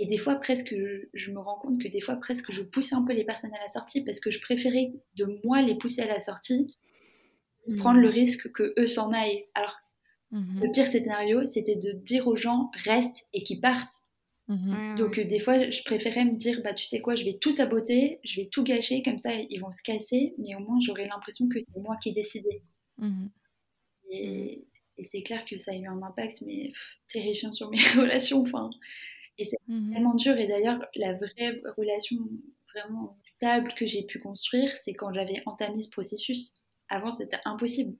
et des fois presque je me rends compte que des fois presque je poussais un peu les personnes à la sortie parce que je préférais de moi les pousser à la sortie, mm. prendre le risque que eux s'en aillent. Alors Mhm. Le pire scénario, c'était de dire aux gens reste et qu'ils partent. Donc euh, des fois, je préférais me dire bah tu sais quoi, je vais tout saboter, je vais tout gâcher comme ça, ils vont se casser, mais au moins j'aurai l'impression que c'est moi qui ai décidé. Et, c'est clair que ça a eu un impact mais terrifiant sur mes relations. Enfin, et c'est tellement dur. Et d'ailleurs, la vraie relation vraiment stable que j'ai pu construire, c'est quand j'avais entamé ce processus. Avant, c'était impossible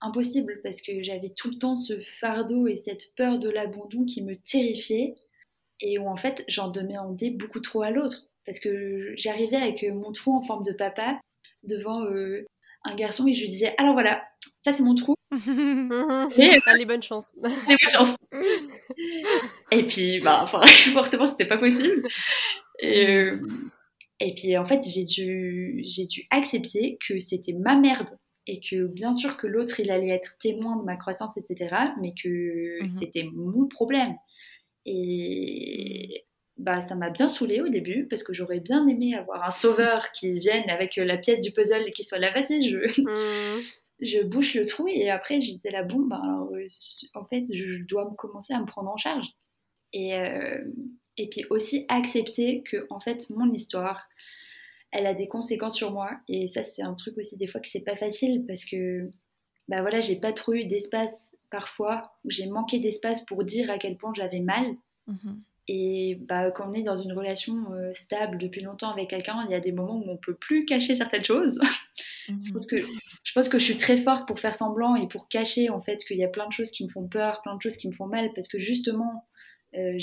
impossible parce que j'avais tout le temps ce fardeau et cette peur de l'abandon qui me terrifiait et où en fait j'en demandais beaucoup trop à l'autre parce que j'arrivais avec mon trou en forme de papa devant euh, un garçon et je lui disais alors voilà ça c'est mon trou et, les bonnes chances les bonnes chances et puis bah forcément c'était pas possible et, euh, et puis en fait j'ai dû j'ai dû accepter que c'était ma merde et que bien sûr que l'autre il allait être témoin de ma croissance, etc., mais que mhm. c'était mon problème. Et bah, ça m'a bien saoulée au début parce que j'aurais bien aimé avoir un sauveur qui vienne avec la pièce du puzzle et qui soit là, vas-y, je, mhm. je bouche le trou. Et après, j'étais là, bon, bah, euh, en fait, je dois commencer à me prendre en charge. Et, euh, et puis aussi accepter que, en fait, mon histoire, elle a des conséquences sur moi. Et ça, c'est un truc aussi des fois que c'est pas facile parce que, bah voilà, j'ai pas trop eu d'espace parfois, où j'ai manqué d'espace pour dire à quel point j'avais mal. Mhm. Et bah, quand on est dans une relation euh, stable depuis longtemps avec quelqu'un, il y a des moments où on peut plus cacher certaines choses. je, pense que, je pense que je suis très forte pour faire semblant et pour cacher en fait qu'il y a plein de choses qui me font peur, plein de choses qui me font mal, parce que justement, euh,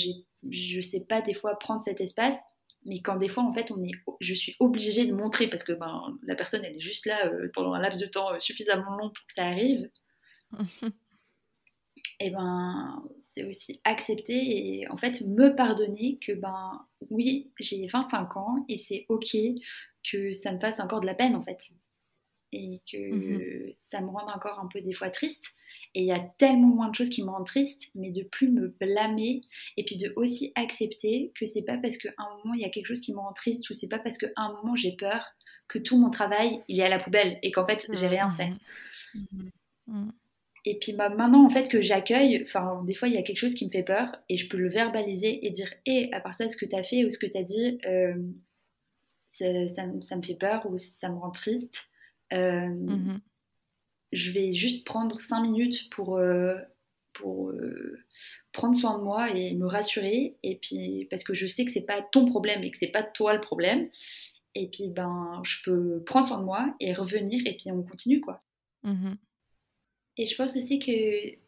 je sais pas des fois prendre cet espace. Mais quand des fois en fait on est je suis obligée de montrer parce que ben, la personne elle est juste là euh, pendant un laps de temps euh, suffisamment long pour que ça arrive. Et ben c'est aussi accepter et en fait me pardonner que ben oui j'ai 25 ans et c'est ok que ça me fasse encore de la peine en fait et que mhm. ça me rende encore un peu des fois triste et il y a tellement moins de choses qui me rendent triste, mais de plus me blâmer et puis de aussi accepter que c'est pas parce qu'à un moment il y a quelque chose qui me rend triste ou c'est pas parce qu'à un moment j'ai peur que tout mon travail il est à la poubelle et qu'en fait j'ai rien fait. Mmh. Et puis bah, maintenant en fait que j'accueille, enfin des fois il y a quelque chose qui me fait peur et je peux le verbaliser et dire hé, à part ça ce que tu as fait ou ce que tu as dit, euh, ça, ça, me fait peur ou ça me rend triste. Euh, mmh je vais juste prendre cinq minutes pour, euh, pour prendre soin de moi et me rassurer. Et puis, parce que je sais que c'est pas ton problème et que c'est pas toi le problème. Et puis, ben, je peux prendre soin de moi et revenir et puis on continue, quoi. Mmh et je pense aussi que,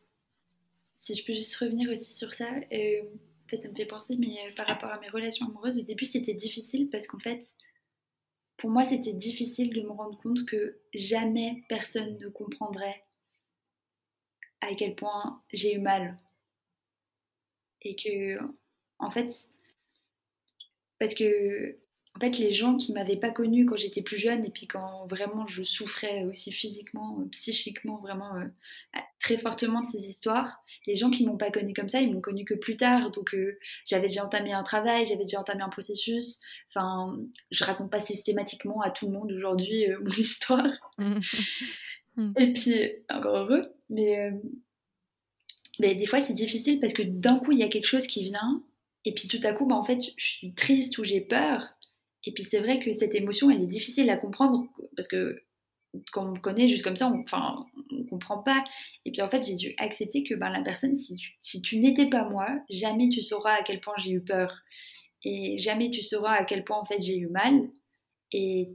si je peux juste revenir aussi sur ça, euh, en fait, ça me fait penser, mais par rapport à mes relations amoureuses, au début, c'était difficile parce qu'en fait, pour moi, c'était difficile de me rendre compte que jamais personne ne comprendrait à quel point j'ai eu mal. Et que, en fait, parce que, en fait, les gens qui m'avaient pas connue quand j'étais plus jeune et puis quand vraiment je souffrais aussi physiquement, euh, psychiquement, vraiment euh, très fortement de ces histoires, les gens qui m'ont pas connue comme ça, ils m'ont connue que plus tard. Donc euh, j'avais déjà entamé un travail, j'avais déjà entamé un processus. Enfin, je raconte pas systématiquement à tout le monde aujourd'hui mon histoire. et puis, encore heureux, mais, mais des fois c'est difficile parce que d'un coup il y a quelque chose qui vient. Et puis tout à coup, bah, en fait, je suis triste ou j'ai peur. Et puis c'est vrai que cette émotion, elle est difficile à comprendre parce que quand on me connaît juste comme ça, on, enfin, on comprend pas. Et puis en fait, j'ai dû accepter que ben, la personne, si tu, si tu n'étais pas moi, jamais tu sauras à quel point j'ai eu peur. Et jamais tu sauras à quel point en fait j'ai eu mal. Et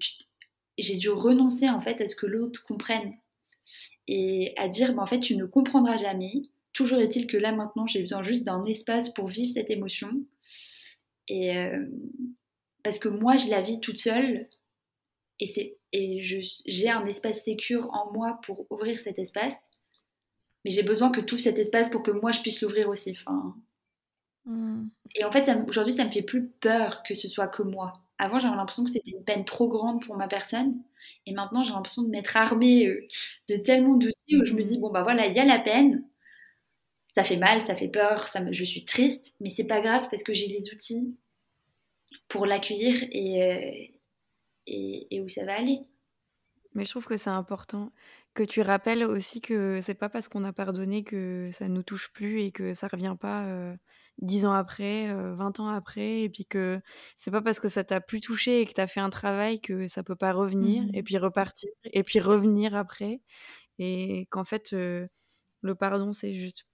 j'ai dû renoncer en fait à ce que l'autre comprenne. Et à dire, ben, en fait, tu ne comprendras jamais. Toujours est-il que là maintenant, j'ai besoin juste d'un espace pour vivre cette émotion. Et, euh, parce que moi, je la vis toute seule et, c'est, et j'ai un espace sécure en moi pour ouvrir cet espace. Mais j'ai besoin que tout cet espace pour que moi, je puisse l'ouvrir aussi. Enfin... Hmm. Et en fait, aujourd'hui, ça me fait plus peur que ce soit que moi. Avant, j'avais l'impression que c'était une peine trop grande pour ma personne. Et maintenant, j'ai l'impression de m'être armée euh, de tellement d'outils où je me dis, bon, bah voilà, il y a la peine. Ça fait mal, ça fait peur, ça me... je suis triste, mais c'est pas grave parce que j'ai les outils pour l'accueillir et, euh, et, et, où ça va aller. Mais je trouve que c'est important. Que tu rappelles aussi que c'est pas parce qu'on a pardonné que ça nous touche plus et que ça revient pas euh, dix ans après, euh, vingt ans après, et puis que c'est pas parce que ça t'a plus touché et que tu as fait un travail que ça peut pas revenir, mmh et puis repartir, et puis revenir après, et qu'en fait le pardon c'est juste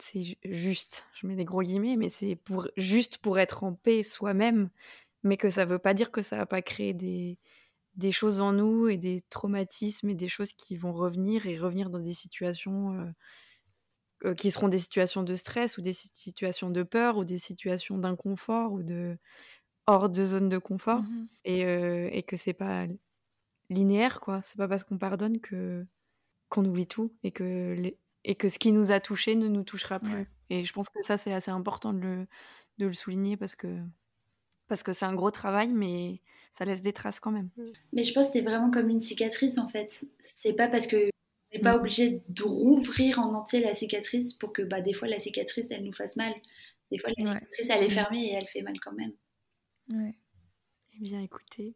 c'est juste, je mets des gros guillemets, mais c'est pour juste pour être en paix soi-même, mais que ça veut pas dire que ça va pas créer des, des choses en nous et des traumatismes et des choses qui vont revenir et revenir dans des situations euh, euh, qui seront des situations de stress ou des situations de peur ou des situations d'inconfort ou de hors de zone de confort mmh et, euh, et que c'est pas linéaire quoi. C'est pas parce qu'on pardonne que qu'on oublie tout et que les, et que ce qui nous a touchés ne nous touchera plus. Et je pense que ça, c'est assez important de le, de le souligner parce que parce que c'est un gros travail, mais ça laisse des traces quand même. Mmh. Mais je pense que c'est vraiment comme une cicatrice en fait. C'est pas parce que n'est pas mmh. obligé de rouvrir en entier la cicatrice pour que bah, des fois la cicatrice elle nous fasse mal. Des fois la cicatrice elle est mmh. fermée et elle fait mal quand même. Ouais. Eh bien écoutez,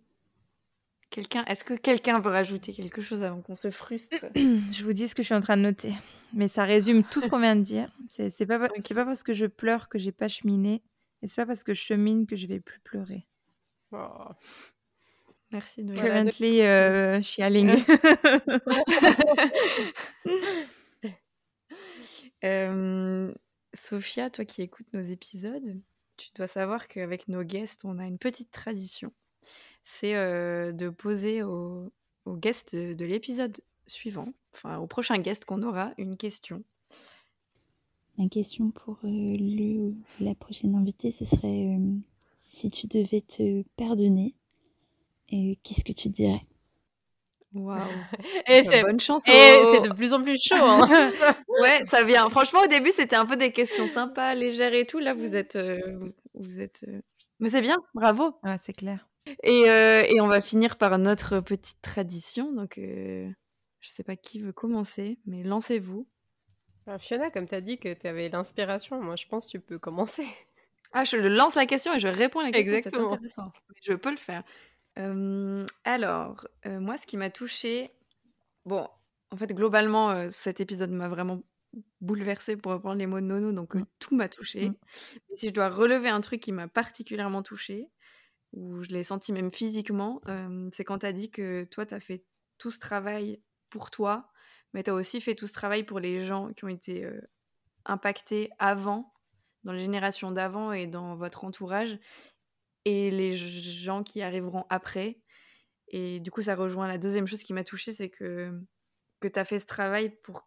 quelqu'un, est-ce que quelqu'un veut rajouter quelque chose avant qu'on se frustre Je vous dis ce que je suis en train de noter mais ça résume tout ce qu'on vient de dire. C'est, c'est pas, c'est pas parce que je pleure que j'ai pas cheminé, et c'est pas parce que je chemine que je vais plus pleurer. Oh. Merci de Currently euh, chialing. euh, Sophia, toi qui écoutes nos épisodes, tu dois savoir qu'avec nos guests, on a une petite tradition. C'est euh, de poser aux, aux guests de, de l'épisode suivant, enfin au prochain guest qu'on aura, une question. Ma question pour euh, le la prochaine invitée, ce serait euh, si tu devais te pardonner, euh, qu'est-ce que tu dirais? Waouh Et c'est bonne chance. Et c'est de plus en plus chaud. Hein. ouais, ça vient. Franchement, au début, c'était un peu des questions sympas, légères et tout. Là, vous êtes, vous êtes. Mais c'est bien. Bravo. Ouais, c'est clair. Et, et, on va finir par notre petite tradition. Donc, je sais pas qui veut commencer, mais lancez-vous. Ah, Fiona, comme tu as dit que tu avais l'inspiration, moi je pense que tu peux commencer. Ah, je lance la question et je réponds à la question. Exactement. intéressant. Je peux le faire. Euh, alors, euh, moi, ce qui m'a touchée, bon, en fait, globalement, euh, cet épisode m'a vraiment bouleversée pour reprendre les mots de Nono, donc mm. tout m'a touchée. Mm. Si je dois relever un truc qui m'a particulièrement touchée, ou je l'ai senti même physiquement, c'est quand tu as dit que toi, tu as fait tout ce travail pour toi, mais tu as aussi fait tout ce travail pour les gens qui ont été euh, impactés avant, dans les générations d'avant et dans votre entourage, et les gens qui arriveront après. Et du coup, ça rejoint la deuxième chose qui m'a touchée, c'est que, que tu as fait ce travail pour,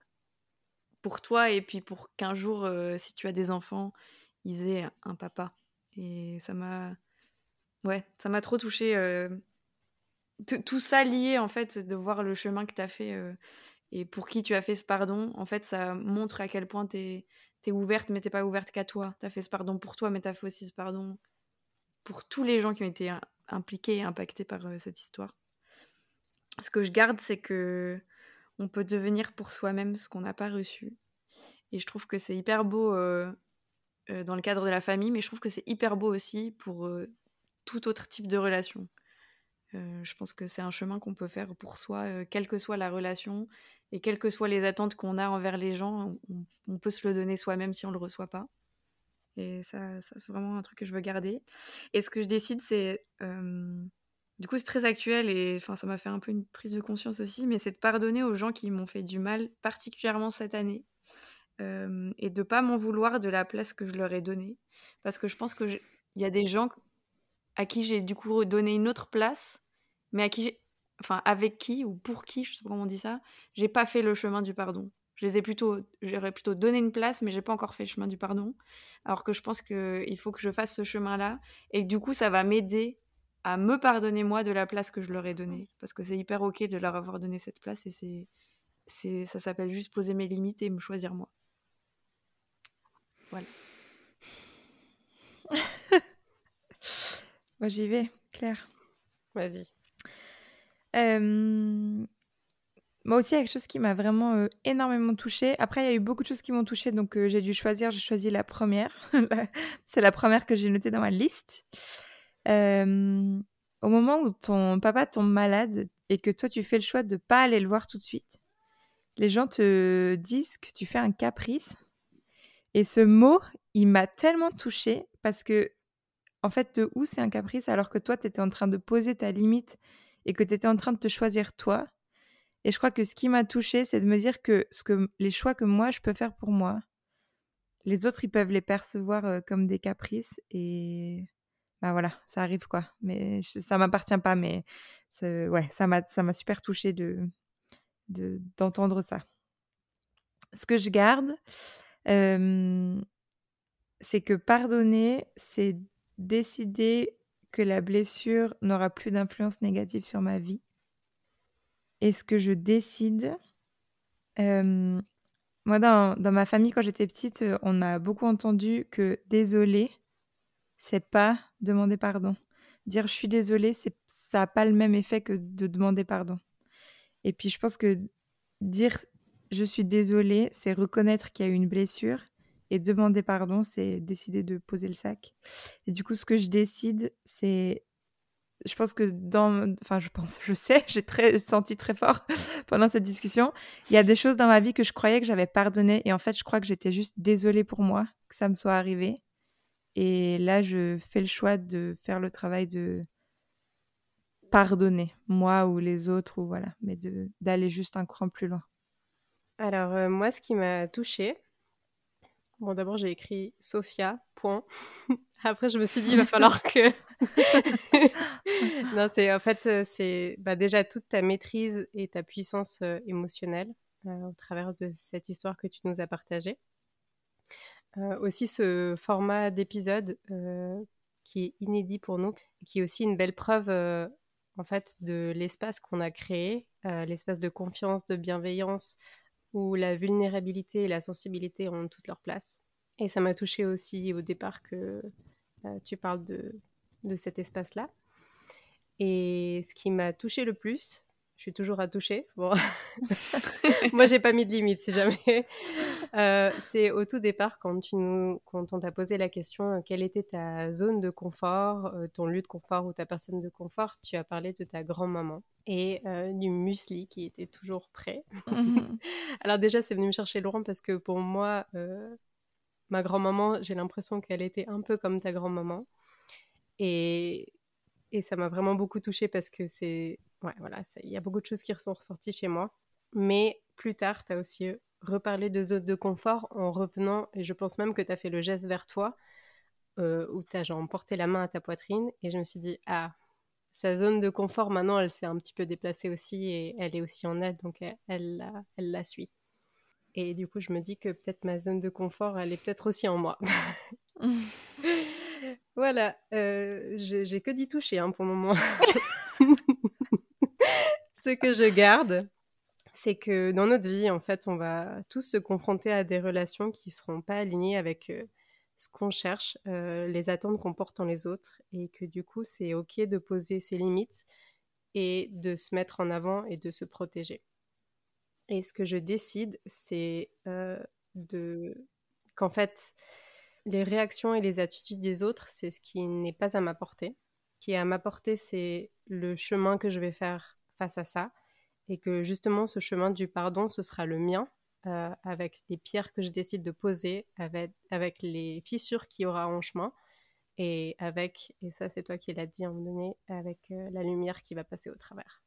pour toi et puis pour qu'un jour, euh, si tu as des enfants, ils aient un papa. Et ça m'a... Ouais, ça m'a trop touchée. Euh, tout ça lié, en fait, de voir le chemin que tu as fait euh, et pour qui tu as fait ce pardon, en fait, ça montre à quel point tu es, ouverte, mais t'es pas ouverte qu'à toi. Tu as fait ce pardon pour toi, mais tu as fait aussi ce pardon pour tous les gens qui ont été impliquée et impactée par cette histoire. Ce que je garde, c'est que on peut devenir pour soi-même ce qu'on n'a pas reçu. Et je trouve que c'est hyper beau dans le cadre de la famille, mais je trouve que c'est hyper beau aussi pour tout autre type de relation. Je pense que c'est un chemin qu'on peut faire pour soi, quelle que soit la relation et quelles que soient les attentes qu'on a envers les gens, on, peut se le donner soi-même si on ne le reçoit pas. Et ça, c'est vraiment un truc que je veux garder. Et ce que je décide, c'est. du coup, c'est très actuel et ça m'a fait un peu une prise de conscience aussi, mais c'est de pardonner aux gens qui m'ont fait du mal, particulièrement cette année. et de pas m'en vouloir de la place que je leur ai donnée. Parce que je pense qu'il y a des gens à qui j'ai du coup donné une autre place, mais à qui enfin avec qui ou pour qui, je sais pas comment on dit ça, j'ai pas fait le chemin du pardon. Je les ai plutôt, j'aurais plutôt donné une place, mais j'ai pas encore fait le chemin du pardon. Alors que je pense qu'il faut que je fasse ce chemin-là, et du coup, ça va m'aider à me pardonner moi de la place que je leur ai donnée, parce que c'est hyper ok de leur avoir donné cette place, et c'est, c'est, ça s'appelle juste poser mes limites et me choisir moi. Voilà. moi j'y vais, Claire. Vas-y. Moi aussi, il y a quelque chose qui m'a vraiment énormément touchée. Après, il y a eu beaucoup de choses qui m'ont touchée, donc j'ai dû choisir. J'ai choisi la première. C'est la première que j'ai notée dans ma liste. au moment où ton papa tombe malade et que toi, tu fais le choix de ne pas aller le voir tout de suite, les gens te disent que tu fais un caprice. Et ce mot, il m'a tellement touchée parce que, en fait, de où c'est un caprice alors que toi, tu étais en train de poser ta limite et que tu étais en train de te choisir toi. Et je crois que ce qui m'a touchée, c'est de me dire que, ce que les choix que moi, je peux faire pour moi, les autres, ils peuvent les percevoir comme des caprices. Et bah voilà, ça arrive quoi. Mais ça m'appartient pas, mais ouais, ça m'a, ça m'a super touchée de, d'entendre ça. Ce que je garde, c'est que pardonner, c'est décider que la blessure n'aura plus d'influence négative sur ma vie. Et ce que je décide, moi dans, dans, ma famille quand j'étais petite, on a beaucoup entendu que désolé, c'est pas demander pardon. Dire je suis désolée, ça n'a pas le même effet que de demander pardon. Et puis je pense que dire je suis désolée, c'est reconnaître qu'il y a eu une blessure et demander pardon, c'est décider de poser le sac. Et du coup, ce que je décide, c'est. Je pense que dans. Enfin, je pense, je sais, j'ai très, senti très fort pendant cette discussion. Il y a des choses dans ma vie que je croyais que j'avais pardonné. Et en fait, je crois que j'étais juste désolée pour moi que ça me soit arrivé. Et là, je fais le choix de faire le travail de pardonner, moi ou les autres, ou voilà, mais d'aller juste un cran plus loin. Alors, euh, moi, ce qui m'a touchée, Bon, d'abord, j'ai écrit Sophia. Après, je me suis dit, il va falloir que. non, c'est en fait, euh, c'est bah, déjà toute ta maîtrise et ta puissance euh, émotionnelle euh, au travers de cette histoire que tu nous as partagée. aussi, ce format d'épisode qui est inédit pour nous, qui est aussi une belle preuve en fait de l'espace qu'on a créé, l'espace de confiance, de bienveillance, où la vulnérabilité et la sensibilité ont toute leur place. Et ça m'a touchée aussi au départ que euh, tu parles de, de cet espace-là. Et ce qui m'a touchée le plus, je suis toujours à toucher. Bon. Moi, j'ai pas mis de limite, si jamais. Euh, c'est au tout départ, quand, tu nous, quand on t'a posé la question euh, quelle était ta zone de confort, ton lieu de confort ou ta personne de confort, tu as parlé de ta grand-maman et du muesli qui était toujours prêt. Alors déjà, c'est venu me chercher loin parce que pour moi, ma grand-maman, j'ai l'impression qu'elle était un peu comme ta grand-maman. Et, et ça m'a vraiment beaucoup touchée parce que c'est... Ouais, voilà, il y a beaucoup de choses qui sont ressorties chez moi. Mais plus tard, tu as aussi reparlé de zone de confort en revenant, et je pense même que tu as fait le geste vers toi, où tu as genre porté la main à ta poitrine, et je me suis dit, ah, sa zone de confort, maintenant, elle s'est un petit peu déplacée aussi et elle est aussi en elle, donc elle, elle, la suit. Et du coup, je me dis que peut-être ma zone de confort, elle est peut-être aussi en moi. voilà, euh, j'ai que d'y toucher hein, pour le moment. Ce que je garde, c'est que dans notre vie, en fait, on va tous se confronter à des relations qui ne seront pas alignées avec euh, ce qu'on cherche, les attentes qu'on porte en les autres, et que du coup, c'est OK de poser ses limites et de se mettre en avant et de se protéger. Et ce que je décide, c'est de qu'en fait, les réactions et les attitudes des autres, c'est ce qui n'est pas à ma portée. Qui est à ma portée, c'est le chemin que je vais faire face à ça. Et que justement, ce chemin du pardon, ce sera le mien, euh, avec les pierres que je décide de poser, avec, avec les fissures qu'il y aura en chemin, et avec, et ça c'est toi qui l'as dit à un moment donné, avec euh, la lumière qui va passer au travers.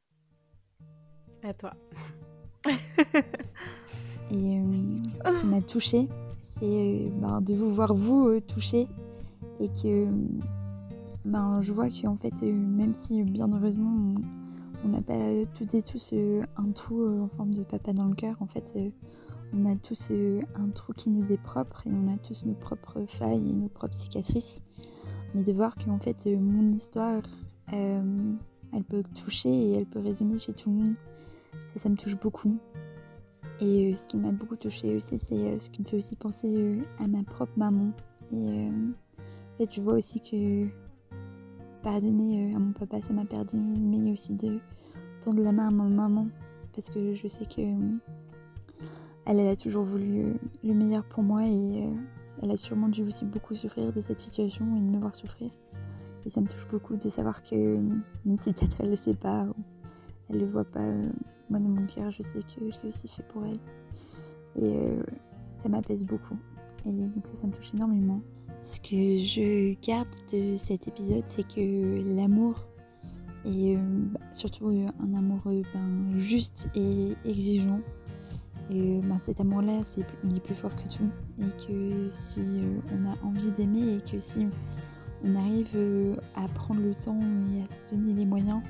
À toi. et euh, ce qui m'a touchée, c'est ben, de vous voir vous toucher, et que ben, je vois qu'en fait, même si bien heureusement n'a pas toutes et tous un trou en forme de papa dans le cœur, en fait on a tous un trou qui nous est propre et on a tous nos propres failles et nos propres cicatrices. Mais de voir qu'en fait mon histoire, euh, elle peut toucher et elle peut résonner chez tout le monde, ça, ça me touche beaucoup. Et euh, ce qui m'a beaucoup touché aussi, c'est euh, ce qui me fait aussi penser à ma propre maman. Et en fait, je vois aussi que pardonner à mon papa, ça m'a perdu, mais aussi de tendre la main à ma maman. Parce que je sais que elle, a toujours voulu euh, le meilleur pour moi et euh, elle a sûrement dû aussi beaucoup souffrir de cette situation et de me voir souffrir. Et ça me touche beaucoup de savoir que, même si peut-être elle ne le sait pas ou elle le voit pas, euh, moi dans mon cœur, je sais que je l'ai aussi fait pour elle. Et ça m'apaise beaucoup. Et donc ça, ça me touche énormément. Ce que je garde de cet épisode, c'est que l'amour, et bah, surtout un amour ben, juste et exigeant, et ben, cet amour-là, c'est, il est plus fort que tout. Et que si euh, on a envie d'aimer et que si on arrive euh, à prendre le temps et à se donner les moyens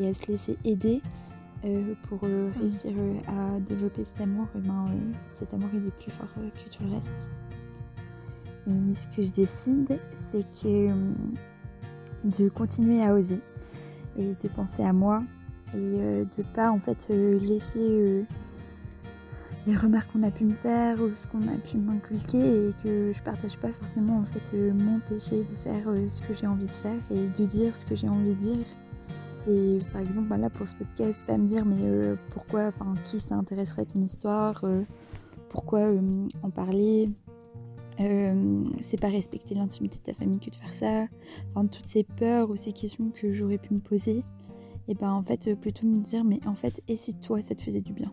et à se laisser aider euh, pour mm. réussir à développer cet amour, et ben, cet amour il est plus fort que tout le reste. Et ce que je décide, c'est que de continuer à oser et de penser à moi et de pas en fait laisser les remarques qu'on a pu me faire ou ce qu'on a pu m'inculquer et que je partage pas forcément en fait euh, m'empêcher de faire euh, ce que j'ai envie de faire et de dire ce que j'ai envie de dire. Et par exemple, là pour ce podcast, pas me dire mais euh, pourquoi, enfin qui s'intéresserait à ton histoire, pourquoi en parler, c'est pas respecter l'intimité de ta famille que de faire ça, enfin toutes ces peurs ou ces questions que j'aurais pu me poser, et ben en fait plutôt me dire mais en fait et si toi ça te faisait du bien?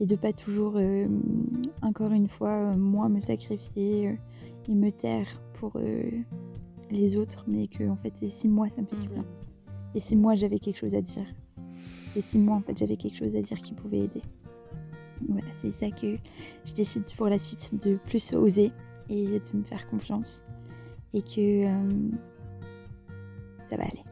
Et de pas toujours, euh, encore une fois, euh, moi me sacrifier euh, et me taire pour les autres, mais que en fait, et si moi ça me fait du bien, et si moi j'avais quelque chose à dire, et si moi en fait j'avais quelque chose à dire qui pouvait aider? Voilà, c'est ça que je décide pour la suite de plus oser et de me faire confiance et que ça va aller.